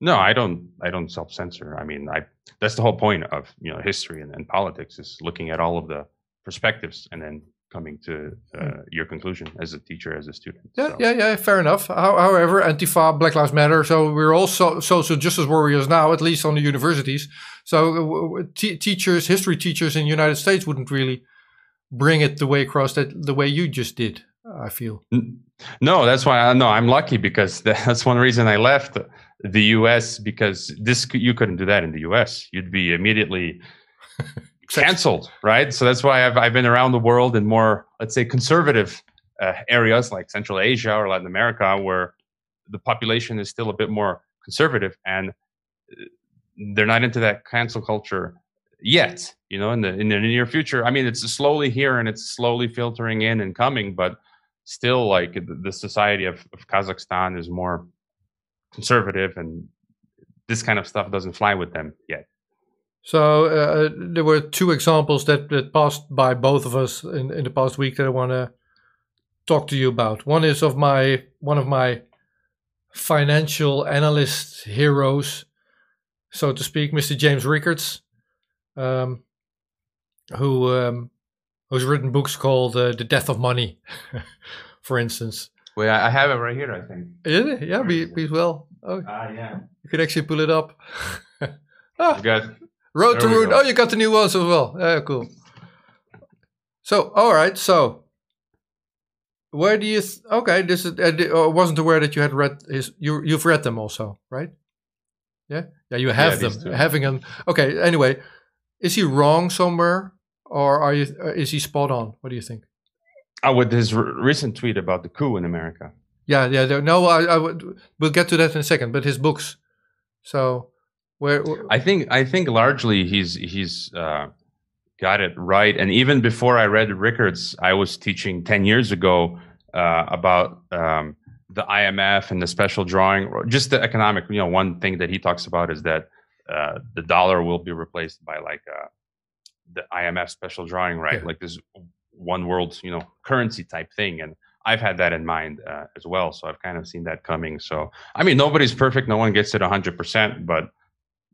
No, I don't. I don't self-censor. I mean, I that's the whole point of you know history and, and politics is looking at all of the perspectives and then coming to uh, hmm. your conclusion as a teacher, as a student. Yeah, so. yeah, yeah. Fair enough. however, Antifa, Black Lives Matter. So we're all so, social justice warriors now, at least on the universities. So uh, teachers, history teachers in the United States wouldn't really bring it the way across that the way you just did. I feel. No, that's why I know I'm lucky because <laughs> that's one reason I left the U.S. because this you couldn't do that in the U.S. You'd be immediately <laughs> canceled, right? So that's why I've I've been around the world in more, let's say, conservative uh, areas like Central Asia or Latin America, where the population is still a bit more conservative, and uh, they're not into that cancel culture yet. You know, in the in the near future, I mean, it's slowly here and it's slowly filtering in and coming, but still, like the society of, of Kazakhstan is more conservative, and this kind of stuff doesn't fly with them yet. So uh, there were two examples that, that passed by both of us in, in the past week that I want to talk to you about. One is of my one of my financial analyst heroes, so to speak, Mr. James Rickards, um, who um, who's written books called uh, "The Death of Money," <laughs> for instance. Well, I have it right here. I think. Yeah, yeah, be, be well. Oh, uh, yeah. You could actually pull it up. <laughs> ah. Good. Road to Ruin. Oh, you got the new ones as well. Yeah, cool. So, all right. So, where do you? Th- okay, this is. I uh, wasn't aware that you had read his. You you've read them also, right? Yeah, yeah. You have yeah, them. Having them. Okay. Anyway, is he wrong somewhere, or are you? Uh, is he spot on? What do you think? Oh, with his recent tweet about the coup in America. Yeah, yeah. No, I, I would. We'll get to that in a second. But his books. So where, where, I think I think largely he's he's uh, got it right. And even before I read Rickards, I was teaching ten years ago uh, about um, the IMF and the special drawing, just the economic. You know, one thing that he talks about is that uh, the dollar will be replaced by like uh, the IMF special drawing, right? Yeah. Like this one world, you know, currency type thing. And I've had that in mind uh, as well. So I've kind of seen that coming. So I mean, nobody's perfect. No one gets it hundred percent, but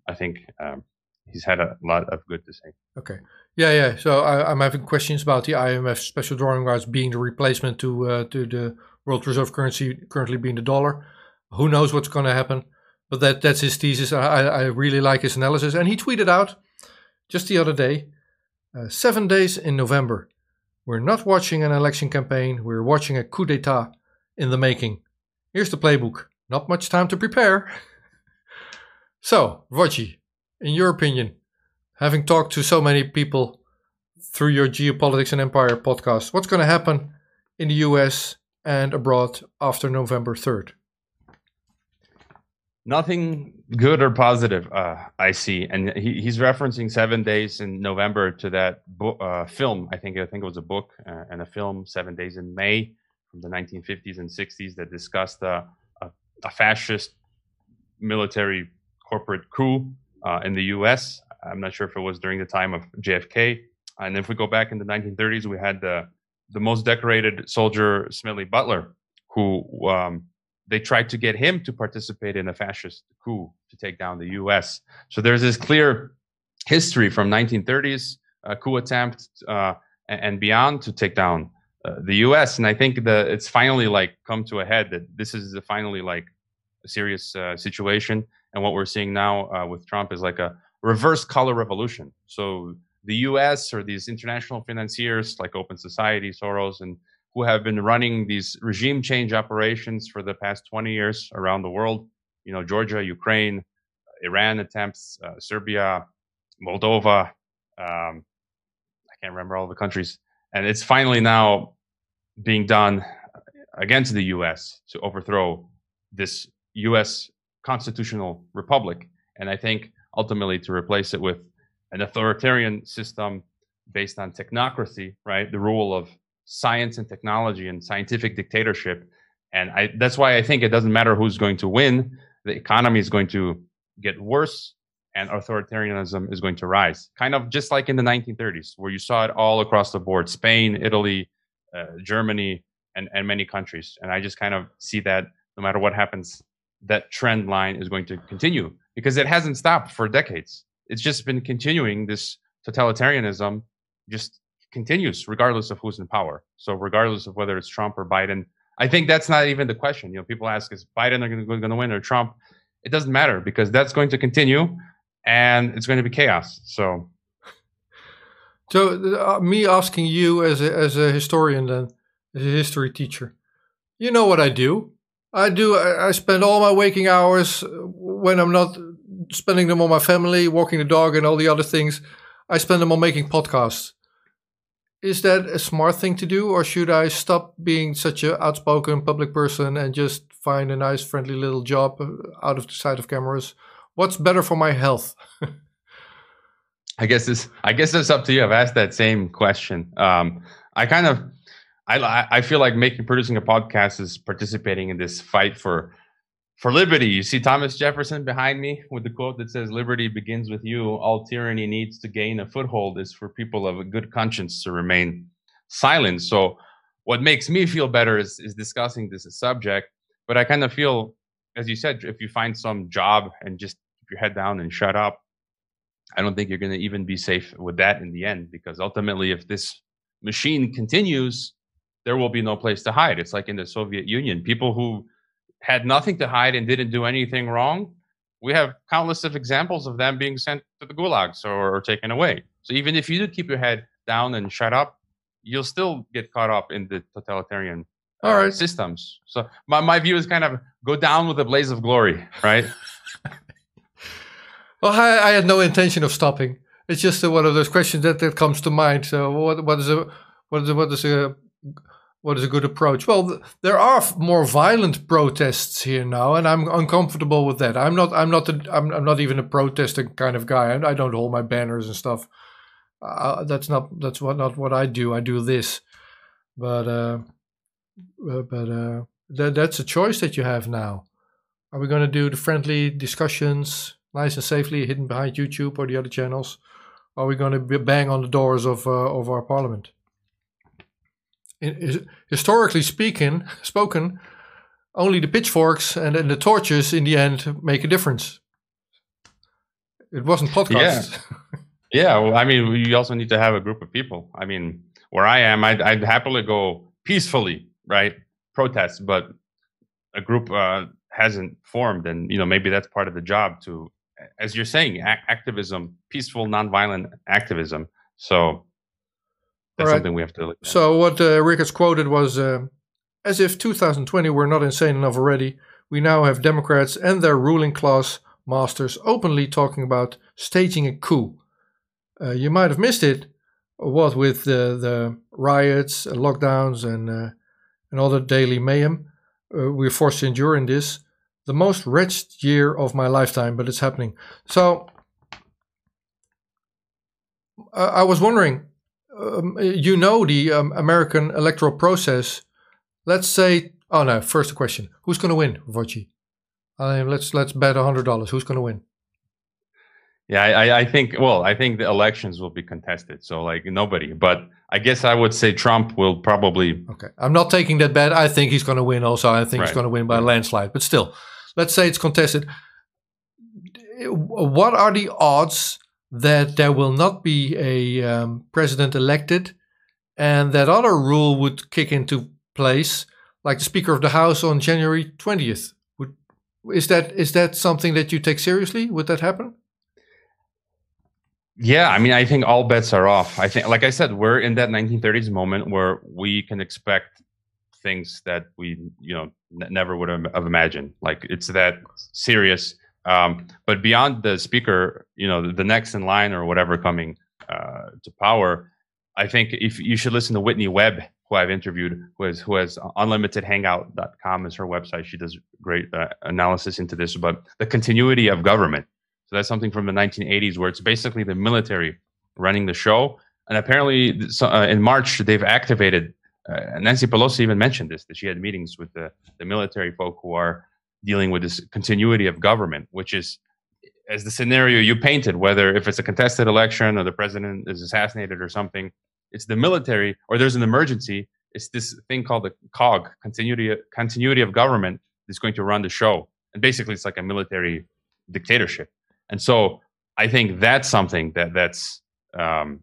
I think um, he's had a lot of good to say. Okay. Yeah, yeah. So I, am having questions about the IMF special drawing rights being the replacement to uh, to the world reserve currency currently being the dollar. Who knows what's going to happen? But that that's his thesis. I, I really like his analysis, and he tweeted out just the other day, uh, seven days in November. We're not watching an election campaign. We're watching a coup d'état in the making. Here's the playbook. Not much time to prepare. <laughs> so, Rogi, in your opinion, having talked to so many people through your Geopolitics and Empire podcast, what's going to happen in the US and abroad after November 3rd? Nothing good or positive, uh, I see, and he, he's referencing Seven Days in November to that book, uh, film. I think I think it was a book uh, and a film, Seven Days in May, from the 1950s and 60s, that discussed a, a fascist military corporate coup uh, in the U.S. I'm not sure if it was during the time of JFK. And if we go back in the 1930s, we had the the most decorated soldier, Smedley Butler, who um, they tried to get him to participate in a fascist coup to take down the U.S. So there's this clear history from 1930s uh, coup attempt uh, and beyond to take down uh, the U.S. And I think that it's finally like come to a head that this is finally like a serious uh, situation. And what we're seeing now uh, with Trump is like a reverse color revolution. So the U.S. or these international financiers like Open Society, Soros, and who have been running these regime change operations for the past 20 years around the world. You know, Georgia, Ukraine, Iran attempts, uh, Serbia, Moldova. Um, I can't remember all the countries, and it's finally now being done against the U.S. to overthrow this U.S. constitutional republic, and I think ultimately to replace it with an authoritarian system based on technocracy, right? The rule of science and technology and scientific dictatorship. And I, that's why I think it doesn't matter who's going to win. The economy is going to get worse and authoritarianism is going to rise. Kind of just like in the 1930s, where you saw it all across the board Spain, Italy, uh, Germany, and, and many countries. And I just kind of see that no matter what happens, that trend line is going to continue because it hasn't stopped for decades. It's just been continuing this totalitarianism just continues regardless of who's in power. So regardless of whether it's Trump or Biden, I think that's not even the question. You know, people ask is Biden going to win or Trump? It doesn't matter because that's going to continue and it's going to be chaos. So so uh, me asking you as a, as a historian then, as a history teacher, you know what I do. I do. I spend all my waking hours uh, when I'm not spending them on my family, walking the dog, and all the other things. I spend them on making podcasts. Is that a smart thing to do, or should I stop being such an outspoken public person and just find a nice, friendly little job uh, out of the sight of cameras? What's better for my health? <laughs> I guess this. I guess it's up to you. I've asked that same question. Um, I kind of I I feel like making producing a podcast is participating in this fight for for liberty. You see Thomas Jefferson behind me with the quote that says, "Liberty begins with you. All tyranny needs to gain a foothold is for people of a good conscience to remain silent." So, what makes me feel better is is discussing this subject. But I kind of feel, as you said, if you find some job and just keep your head down and shut up, I don't think you're going to even be safe with that in the end. Because ultimately, if this machine continues, there will be no place to hide. It's like in the Soviet Union, people who had nothing to hide and didn't do anything wrong. We have countless of examples of them being sent to the gulags or, or taken away. So even if you do keep your head down and shut up, you'll still get caught up in the totalitarian uh, All right. systems. So my, my view is kind of go down with a blaze of glory, right? <laughs> well, I, I, had no intention of stopping. It's just one of those questions that, that comes to mind. So what what is a what is a, what is a what is a good approach? Well, there are more violent protests here now, and I'm uncomfortable with that. I'm not. I'm not. A, I'm, I'm not even a protesting kind of guy. I, I don't hold my banners and stuff. Uh, that's not. That's what not what I do. I do this, but uh, uh but uh, that that's a choice that you have now. Are we going to do the friendly discussions, nice and safely, hidden behind YouTube or the other channels? Are we going to bang on the doors of uh, of our parliament? Historically speaking, spoken, only the pitchforks and, and the torches in the end make a difference. It wasn't podcast. Yeah. yeah. Well, I mean, you also need to have a group of people. I mean, where I am, I'd, I'd happily go peacefully, right? Protest, but a group uh, hasn't formed, and you know maybe that's part of the job to, as you're saying, activism, peaceful, nonviolent activism. So that's right. something we have to. Look at. So what uh, Rickards quoted was, uh, as if 2020 were not insane enough already. We now have Democrats and their ruling class masters openly talking about staging a coup. Uh, you might have missed it, what with the, the riots, lockdowns, and uh, and all the daily mayhem uh, we're forced to endure in this. The most wretched year of my lifetime, but it's happening. So uh, I was wondering, um, you know the um, American electoral process. Let's say, oh no, first question: Who's going to win, Voci? Uh, let's let's bet hundred dollars. Who's going to win? Yeah, I, I think. Well, I think the elections will be contested. So like nobody. But I guess I would say Trump will probably. Okay, I'm not taking that bet. I think he's going to win. Also, I think right. he's going to win by a landslide. But still, let's say it's contested. What are the odds that there will not be a um, president elected, and that other rule would kick into place, like the Speaker of the House on January 20th? Would is that is that something that you take seriously? Would that happen? Yeah, I mean, I think all bets are off. I think, like I said, we're in that 1930s moment where we can expect things that we, you know, n- never would have imagined. Like it's that serious. Um, but beyond the speaker, you know, the next in line or whatever coming uh, to power, I think if you should listen to Whitney Webb, who I've interviewed, who has who has unlimitedhangout.com as her website. She does great uh, analysis into this, but the continuity of government so that's something from the 1980s where it's basically the military running the show. And apparently, uh, in March, they've activated. Uh, Nancy Pelosi even mentioned this that she had meetings with the, the military folk who are dealing with this continuity of government, which is as the scenario you painted, whether if it's a contested election or the president is assassinated or something, it's the military or there's an emergency. It's this thing called the COG, continuity continuity of government, that's going to run the show. And basically, it's like a military dictatorship. And so I think that's something that that's um,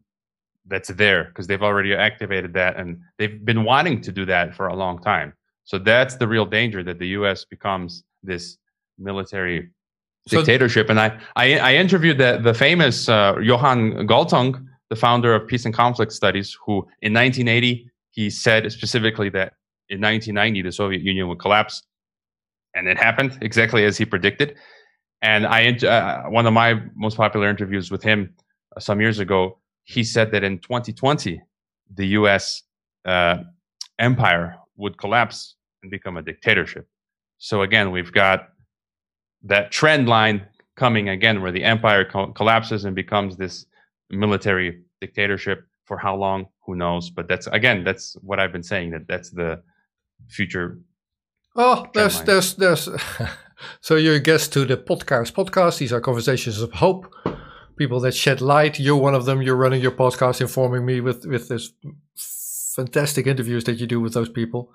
that's there because they've already activated that and they've been wanting to do that for a long time. So that's the real danger that the U.S. becomes this military so dictatorship. and I, I, I interviewed the the famous uh, Johan Galtung, the founder of Peace and Conflict Studies, who in 1980 he said specifically that in 1990 the Soviet Union would collapse, and it happened exactly as he predicted. And I uh, one of my most popular interviews with him uh, some years ago, he said that in 2020 the U.S. Uh, empire would collapse and become a dictatorship. So again, we've got that trend line coming again, where the empire co- collapses and becomes this military dictatorship. For how long? Who knows? But that's again, that's what I've been saying. That that's the future. Oh, there's, there's there's <laughs> so you're a guest to the podcast podcast. These are conversations of hope, people that shed light. You're one of them. You're running your podcast, informing me with with this fantastic interviews that you do with those people.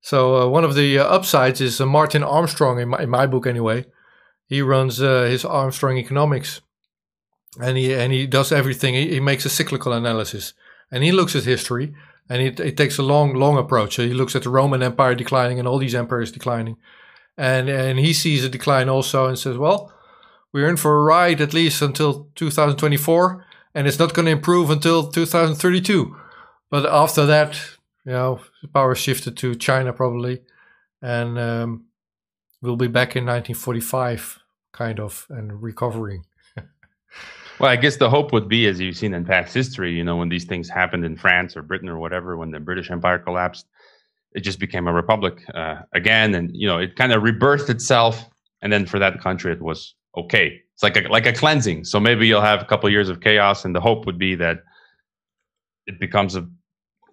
So uh, one of the uh, upsides is uh, Martin Armstrong in my, in my book anyway. He runs uh, his Armstrong Economics, and he and he does everything. He, he makes a cyclical analysis, and he looks at history, and it, it takes a long long approach. So he looks at the Roman Empire declining and all these empires declining, and and he sees a decline also and says, well, we're in for a ride at least until 2024, and it's not going to improve until 2032. But after that, you know, power shifted to China probably, and um, we'll be back in 1945, kind of, and recovering. <laughs> Well, I guess the hope would be, as you've seen in past history, you know, when these things happened in France or Britain or whatever, when the British Empire collapsed, it just became a republic uh, again, and you know it kind of rebirthed itself. And then for that country, it was okay. It's like a, like a cleansing. So maybe you'll have a couple years of chaos, and the hope would be that it becomes a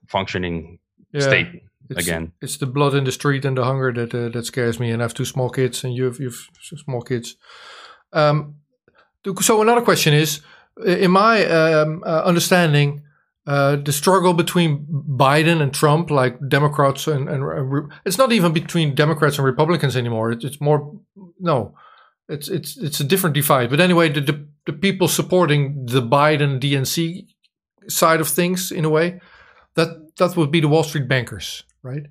functioning yeah, state it's, again. It's the blood in the street and the hunger that uh, that scares me. And I have two small kids, and you have you've small kids. Um, so another question is, in my um, uh, understanding, uh, the struggle between Biden and Trump, like Democrats and, and, and it's not even between Democrats and Republicans anymore. It, it's more no, it's it's it's a different divide. But anyway, the the, the people supporting the Biden DNC side of things, in a way, that that would be the Wall Street bankers, right?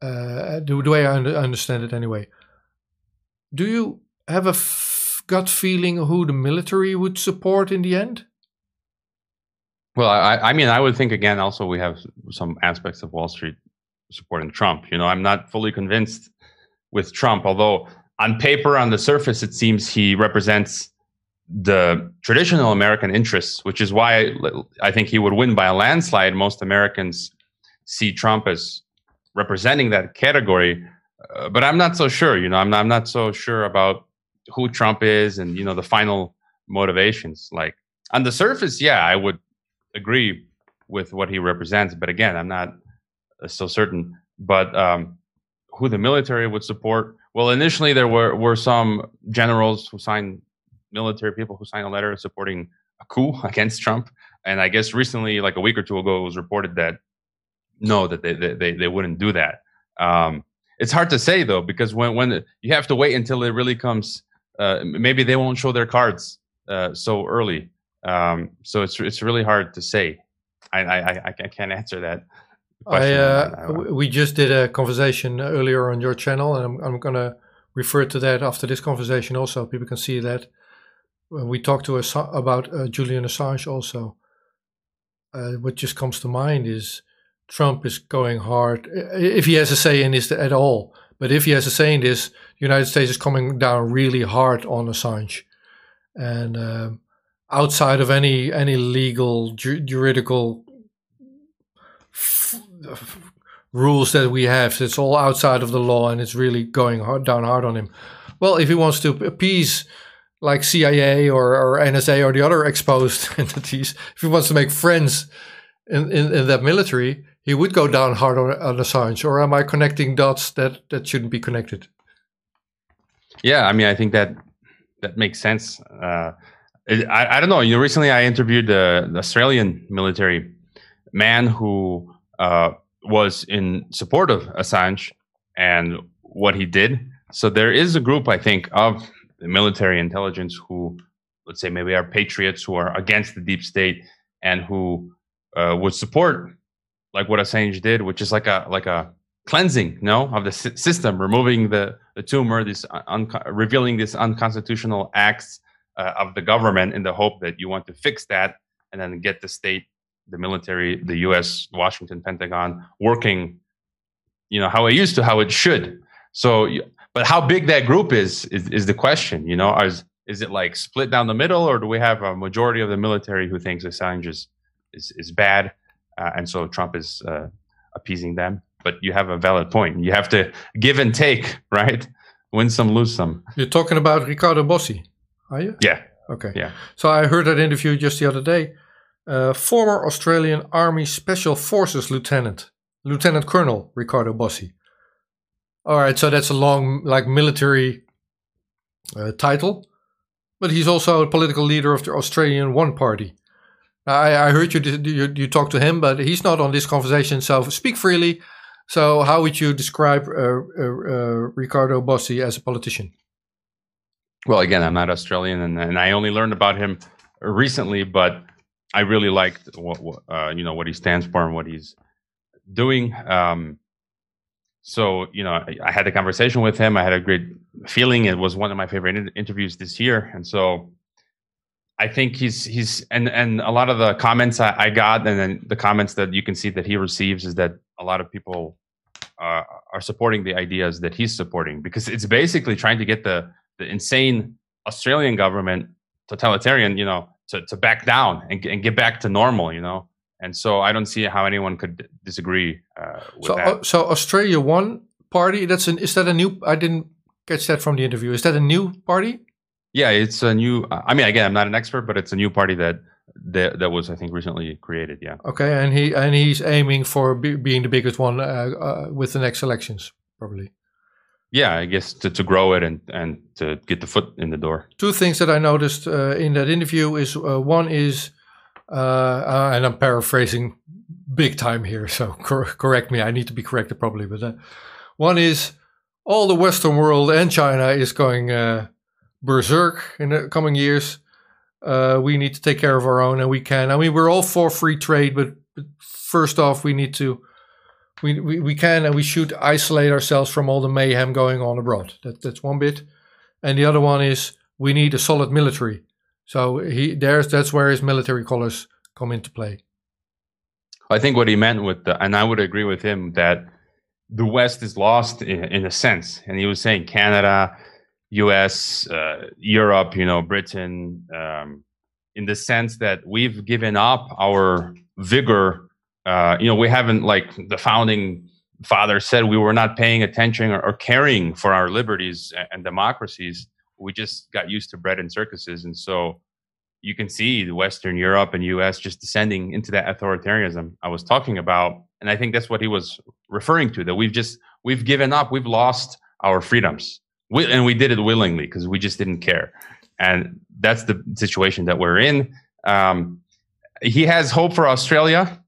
Uh, the, the way I understand it, anyway. Do you have a f- gut feeling who the military would support in the end? Well, I, I mean, I would think again. Also, we have some aspects of Wall Street supporting Trump. You know, I'm not fully convinced with Trump, although on paper, on the surface, it seems he represents the traditional American interests, which is why I think he would win by a landslide. Most Americans see Trump as representing that category, uh, but I'm not so sure. You know, I'm not, I'm not so sure about who Trump is and you know the final motivations. Like on the surface, yeah, I would agree with what he represents, but again, I'm not uh, so certain. But um, who the military would support? Well, initially there were were some generals who signed military people who signed a letter supporting a coup <laughs> against Trump. And I guess recently, like a week or two ago, it was reported that no, that they they, they wouldn't do that. Um, it's hard to say though, because when when you have to wait until it really comes, uh, maybe they won't show their cards uh, so early. Um, so it's it's really hard to say. I I, I can't answer that. I, uh, we just did a conversation earlier on your channel, and I'm I'm gonna refer to that after this conversation also. People can see that we talked to us about uh, Julian Assange also. Uh, what just comes to mind is Trump is going hard, if he has a say in this at all. But if he has a say in this, the United States is coming down really hard on Assange, and um, outside of any any legal ju- juridical rules that we have, it's all outside of the law, and it's really going hard, down hard on him. Well, if he wants to appease like CIA or, or NSA or the other exposed <laughs> entities, if he wants to make friends in, in, in, that military, he would go down hard on, on Assange. Or am I connecting dots that, that shouldn't be connected? Yeah, I mean, I think that that makes sense. Uh, I, I don't know. You know, recently I interviewed the, the Australian military man who uh, was in support of Assange and what he did. So there is a group, I think, of the military intelligence who, let's say, maybe are patriots who are against the deep state and who uh, would support like what Assange did, which is like a like a cleansing, no, of the system, removing the the tumor, this un- revealing this unconstitutional acts uh, of the government in the hope that you want to fix that and then get the state, the military, the U.S., Washington, Pentagon working, you know, how it used to, how it should. So but how big that group is is, is the question. You know, is is it like split down the middle, or do we have a majority of the military who thinks Assange is is, is bad, uh, and so Trump is uh, appeasing them? But you have a valid point. You have to give and take, right? Win some, lose some. You're talking about Riccardo Bosi, are you? Yeah. Okay. Yeah. So I heard that interview just the other day. Uh, former Australian Army Special Forces Lieutenant, Lieutenant Colonel Riccardo Bosi. All right, so that's a long, like military uh, title, but he's also a political leader of the Australian One Party. I, I heard you, you you talk to him, but he's not on this conversation. So speak freely. So, how would you describe uh, uh, uh, Riccardo Bosi as a politician? Well, again, I'm not Australian, and, and I only learned about him recently. But I really liked what, what uh, you know what he stands for and what he's doing. Um, so you know I, I, had a conversation with him. I had a great feeling. It was one of my favorite in- interviews this year. And so i think he's he's and and a lot of the comments I, I, got and then the comments that you can see that he receives is that a lot of people uh, are supporting the ideas that he's supporting because it's basically trying to get the the insane australian government totalitarian you know to, to back down and, and get back to normal you know and so I don't see how anyone could disagree uh, with so, that. Uh, so Australia One Party. That's an. Is that a new? I didn't catch that from the interview. Is that a new party? Yeah, it's a new. I mean, again, I'm not an expert, but it's a new party that that, that was, I think, recently created. Yeah. Okay, and he and he's aiming for be, being the biggest one uh, uh, with the next elections, probably. Yeah, I guess to, to grow it and and to get the foot in the door. Two things that I noticed uh, in that interview is uh, one is uh, uh, and I'm paraphrasing big time here, so cor- correct me. I need to be corrected probably, but uh, one is all the Western world and China is going berserk in the coming years. Uh, we need to take care of our own, and we can. I mean, we're all for free trade, but, but first off, we need to. We, we, we can and we should isolate ourselves from all the mayhem going on abroad. That, that's one bit. And the other one is we need a solid military. So he there's that's where his military colors come into play. I think what he meant with the, and I would agree with him that the West is lost in, in a sense. And he was saying Canada, U.S., uh, Europe, you know, Britain, um, in the sense that we've given up our vigor. Uh, you know, we haven't like the founding father said we were not paying attention or, or caring for our liberties and, and democracies. We just got used to bread and circuses, and so you can see the Western Europe and U.S. just descending into that authoritarianism I was talking about, and I think that's what he was referring to. That we've just we've given up, we've lost our freedoms, we, and we did it willingly because we just didn't care, and that's the situation that we're in. Um, he has hope for Australia.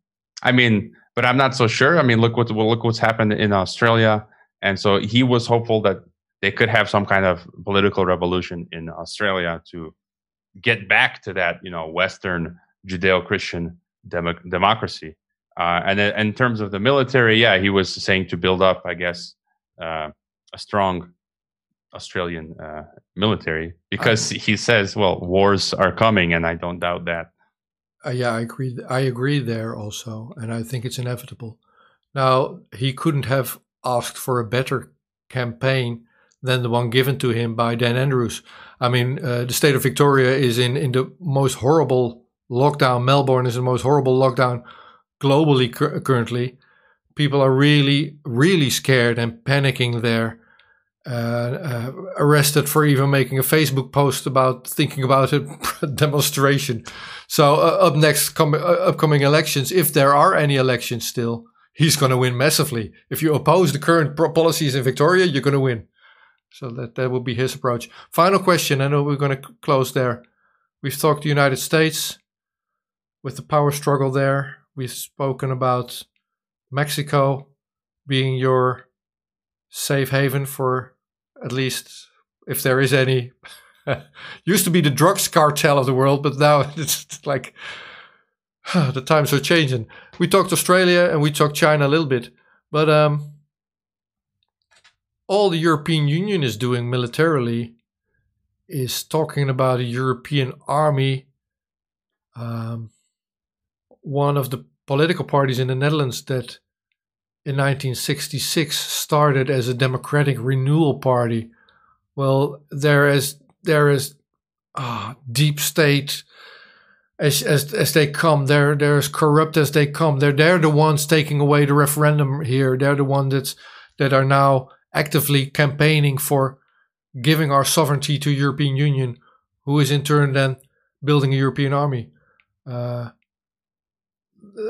I mean, but I'm not so sure. I mean, look what well, look what's happened in Australia, and so he was hopeful that they could have some kind of political revolution in Australia to get back to that, you know, Western Judeo-Christian dem- democracy. Uh, and in terms of the military, yeah, he was saying to build up, I guess, uh, a strong Australian uh, military because he says, well, wars are coming, and I don't doubt that. Uh, yeah, I agree. I agree there also, and I think it's inevitable. Now he couldn't have asked for a better campaign than the one given to him by Dan Andrews. I mean, uh, the state of Victoria is in, in the most horrible lockdown. Melbourne is the most horrible lockdown globally cu- currently. People are really, really scared and panicking there. Uh, uh, arrested for even making a Facebook post about thinking about a <laughs> demonstration. So uh, up next, com- uh, upcoming elections, if there are any elections still, he's going to win massively. If you oppose the current pro- policies in Victoria, you're going to win. So that that will be his approach. Final question. I know we're going to close there. We've talked the United States with the power struggle there. We've spoken about Mexico being your safe haven for at least if there is any. <laughs> Used to be the drugs cartel of the world, but now <laughs> it's like <sighs> the times are changing. We talked Australia and we talked China a little bit, but um, all the European Union is doing militarily is talking about a European army. Um, one of the political parties in the Netherlands that in 1966 started as a democratic renewal party. Well, there is there is ah, deep state as, as as they come. They're they're as corrupt as they come. They're they're the ones taking away the referendum here. They're the ones that are now actively campaigning for giving our sovereignty to European Union, who is in turn then building a European army. Uh,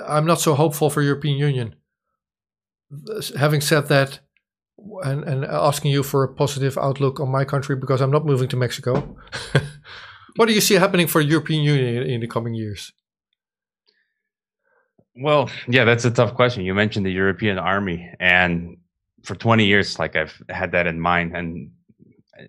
I'm not so hopeful for European Union. Having said that, and, and asking you for a positive outlook on my country because I'm not moving to Mexico. <laughs> what do you see happening for European Union in the coming years? Well, yeah, that's a tough question. You mentioned the European army, and for 20 years like i've had that in mind and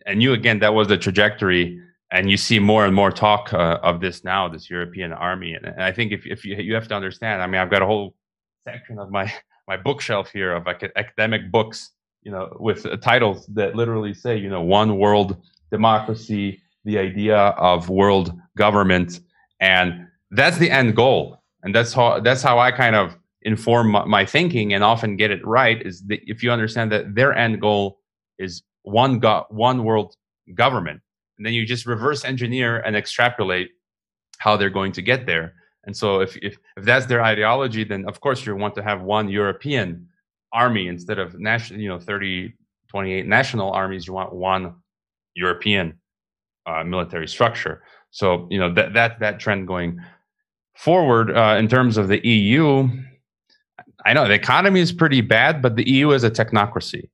and you again that was the trajectory and you see more and more talk uh, of this now this european army and, and, i think if, if you, you have to understand i mean i've got a whole section of my <laughs> my bookshelf here of academic books you know with titles that literally say you know one world democracy the idea of world government and that's the end goal and that's how that's how i kind of inform my, thinking and often get it right is that if you understand that their end goal is one go- one world government and then you just reverse engineer and extrapolate how they're going to get there. And so if, if if that's their ideology then of course you want to have one european army instead of national you know 30 28 national armies. You want one european uh, military structure. So you know that that that trend going forward uh, in terms of the eu I know the economy is pretty bad, but the EU is a technocracy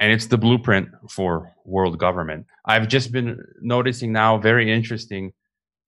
and it's the blueprint for world government. I've just been noticing now, very interesting.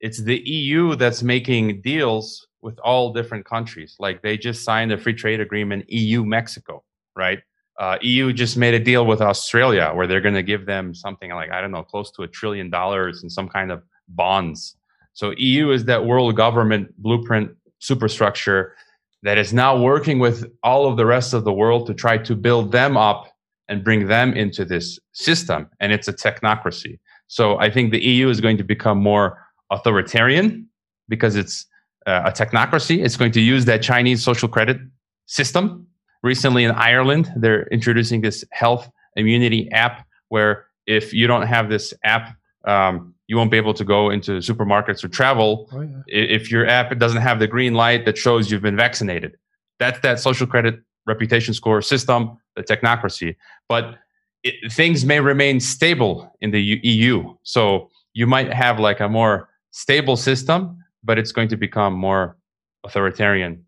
It's the EU that's making deals with all different countries. Like they just signed a free trade agreement, EU Mexico, right? Uh, EU just made a deal with Australia where they're going to give them something like I don't know, close to a trillion dollars in some kind of bonds. So EU is that world government blueprint superstructure that is now working with all of the rest of the world to try to build them up and bring them into this system. And it's a technocracy. So I think the EU is going to become more authoritarian because it's uh, a technocracy. It's going to use that Chinese social credit system. Recently in Ireland, they're introducing this health immunity app where if you don't have this app, um, you won't be able to go into supermarkets or travel oh, yeah. if your app doesn't have the green light that shows you've been vaccinated. That's that social credit reputation score system, the technocracy. But it, things may remain stable in the EU. So you might have like a more stable system, but it's going to become more authoritarian,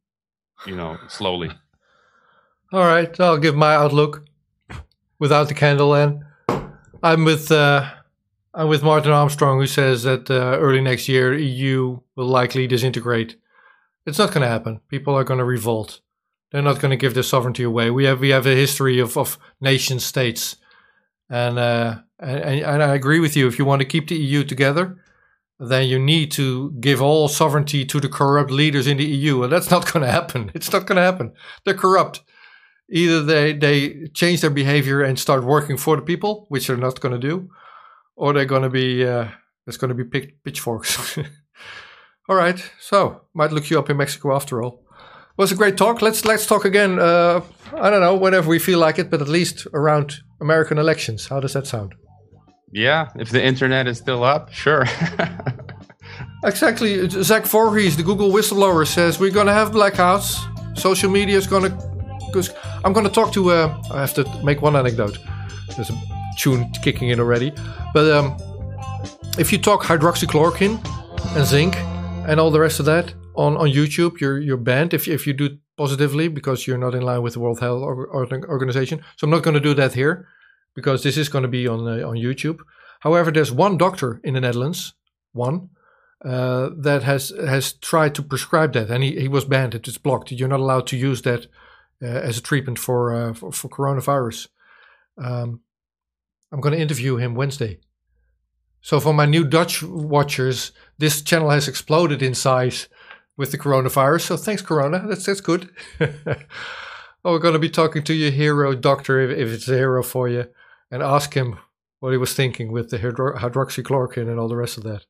you know, slowly. <laughs> All right, I'll give my outlook without the candle. And I'm with uh, I'm with Martin Armstrong, who says that uh, early next year EU will likely disintegrate. It's not going to happen. People are going to revolt. They're not going to give their sovereignty away. We have we have a history of, of nation states, and, uh, and and I agree with you. If you want to keep the EU together, then you need to give all sovereignty to the corrupt leaders in the EU, and that's not going to happen. <laughs> It's not going to happen. They're corrupt. Either they they change their behavior and start working for the people, which they're not going to do, or they're going to be uh, there's going to be pitchforks. <laughs> all right, so might look you up in Mexico after all. It was a great talk. Let's let's talk again. Uh, I don't know whenever we feel like it, but at least around American elections. How does that sound? Yeah, if the internet is still up, sure. <laughs> exactly. Zach Vorhies, the Google whistleblower, says we're going to have blackouts. Social media is going to. Because I'm going to talk to. Uh, I have to make one anecdote. There's a tune kicking in already, but um, if you talk hydroxychloroquine and zinc and all the rest of that on, on YouTube, you're you're banned if if you do it positively because you're not in line with the World Health Organization. So I'm not going to do that here because this is going to be on uh, on YouTube. However, there's one doctor in the Netherlands, one uh, that has has tried to prescribe that, and he, he was banned. It is blocked. You're not allowed to use that uh, as a treatment for, uh, for, for coronavirus. Um, I'm going to interview him Wednesday. So for my new Dutch watchers, this channel has exploded in size with the coronavirus. So thanks, Corona. That's that's good. <laughs> oh, we're going to be talking to your hero doctor if, if it's a hero for you and ask him what he was thinking with the hydro- hydroxychloroquine and all the rest of that.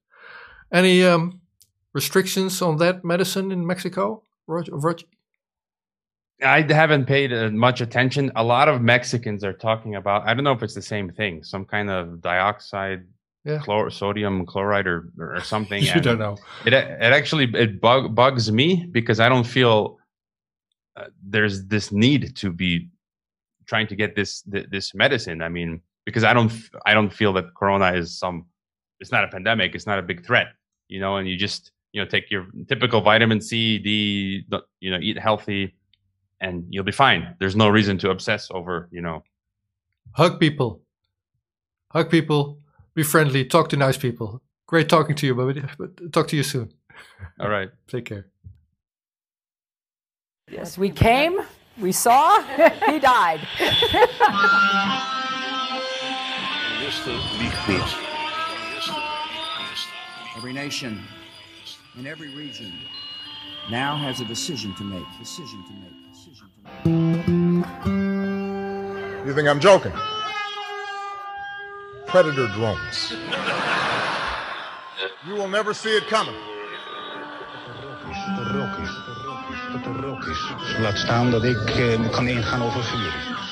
Any um, restrictions on that medicine in Mexico, Roger? Roger? I haven't paid uh, much attention. A lot of Mexicans are talking about. I don't know if it's the same thing. Some kind of dioxide, yeah. chlor- sodium chloride, or or something. <laughs> you don't know. It it actually it bug, bugs me because I don't feel uh, there's this need to be trying to get this this medicine. I mean, because I don't I don't feel that corona is some it's not a pandemic. It's not a big threat, you know. And you just you know take your typical vitamin C, D, you know, eat healthy, and you'll be fine. There's no reason to obsess over you know. Hug people, hug people, be friendly, talk to nice people. Great talking to you, but <laughs> talk to you soon. All right. <laughs> Take care. Yes, we came, we saw, <laughs> he died. every nation in every region now has a decision to make. Decision to make. You think I'm joking? Predator drones. you will never see it coming. Laat staan dat ik uh, kan ingaan over vuur.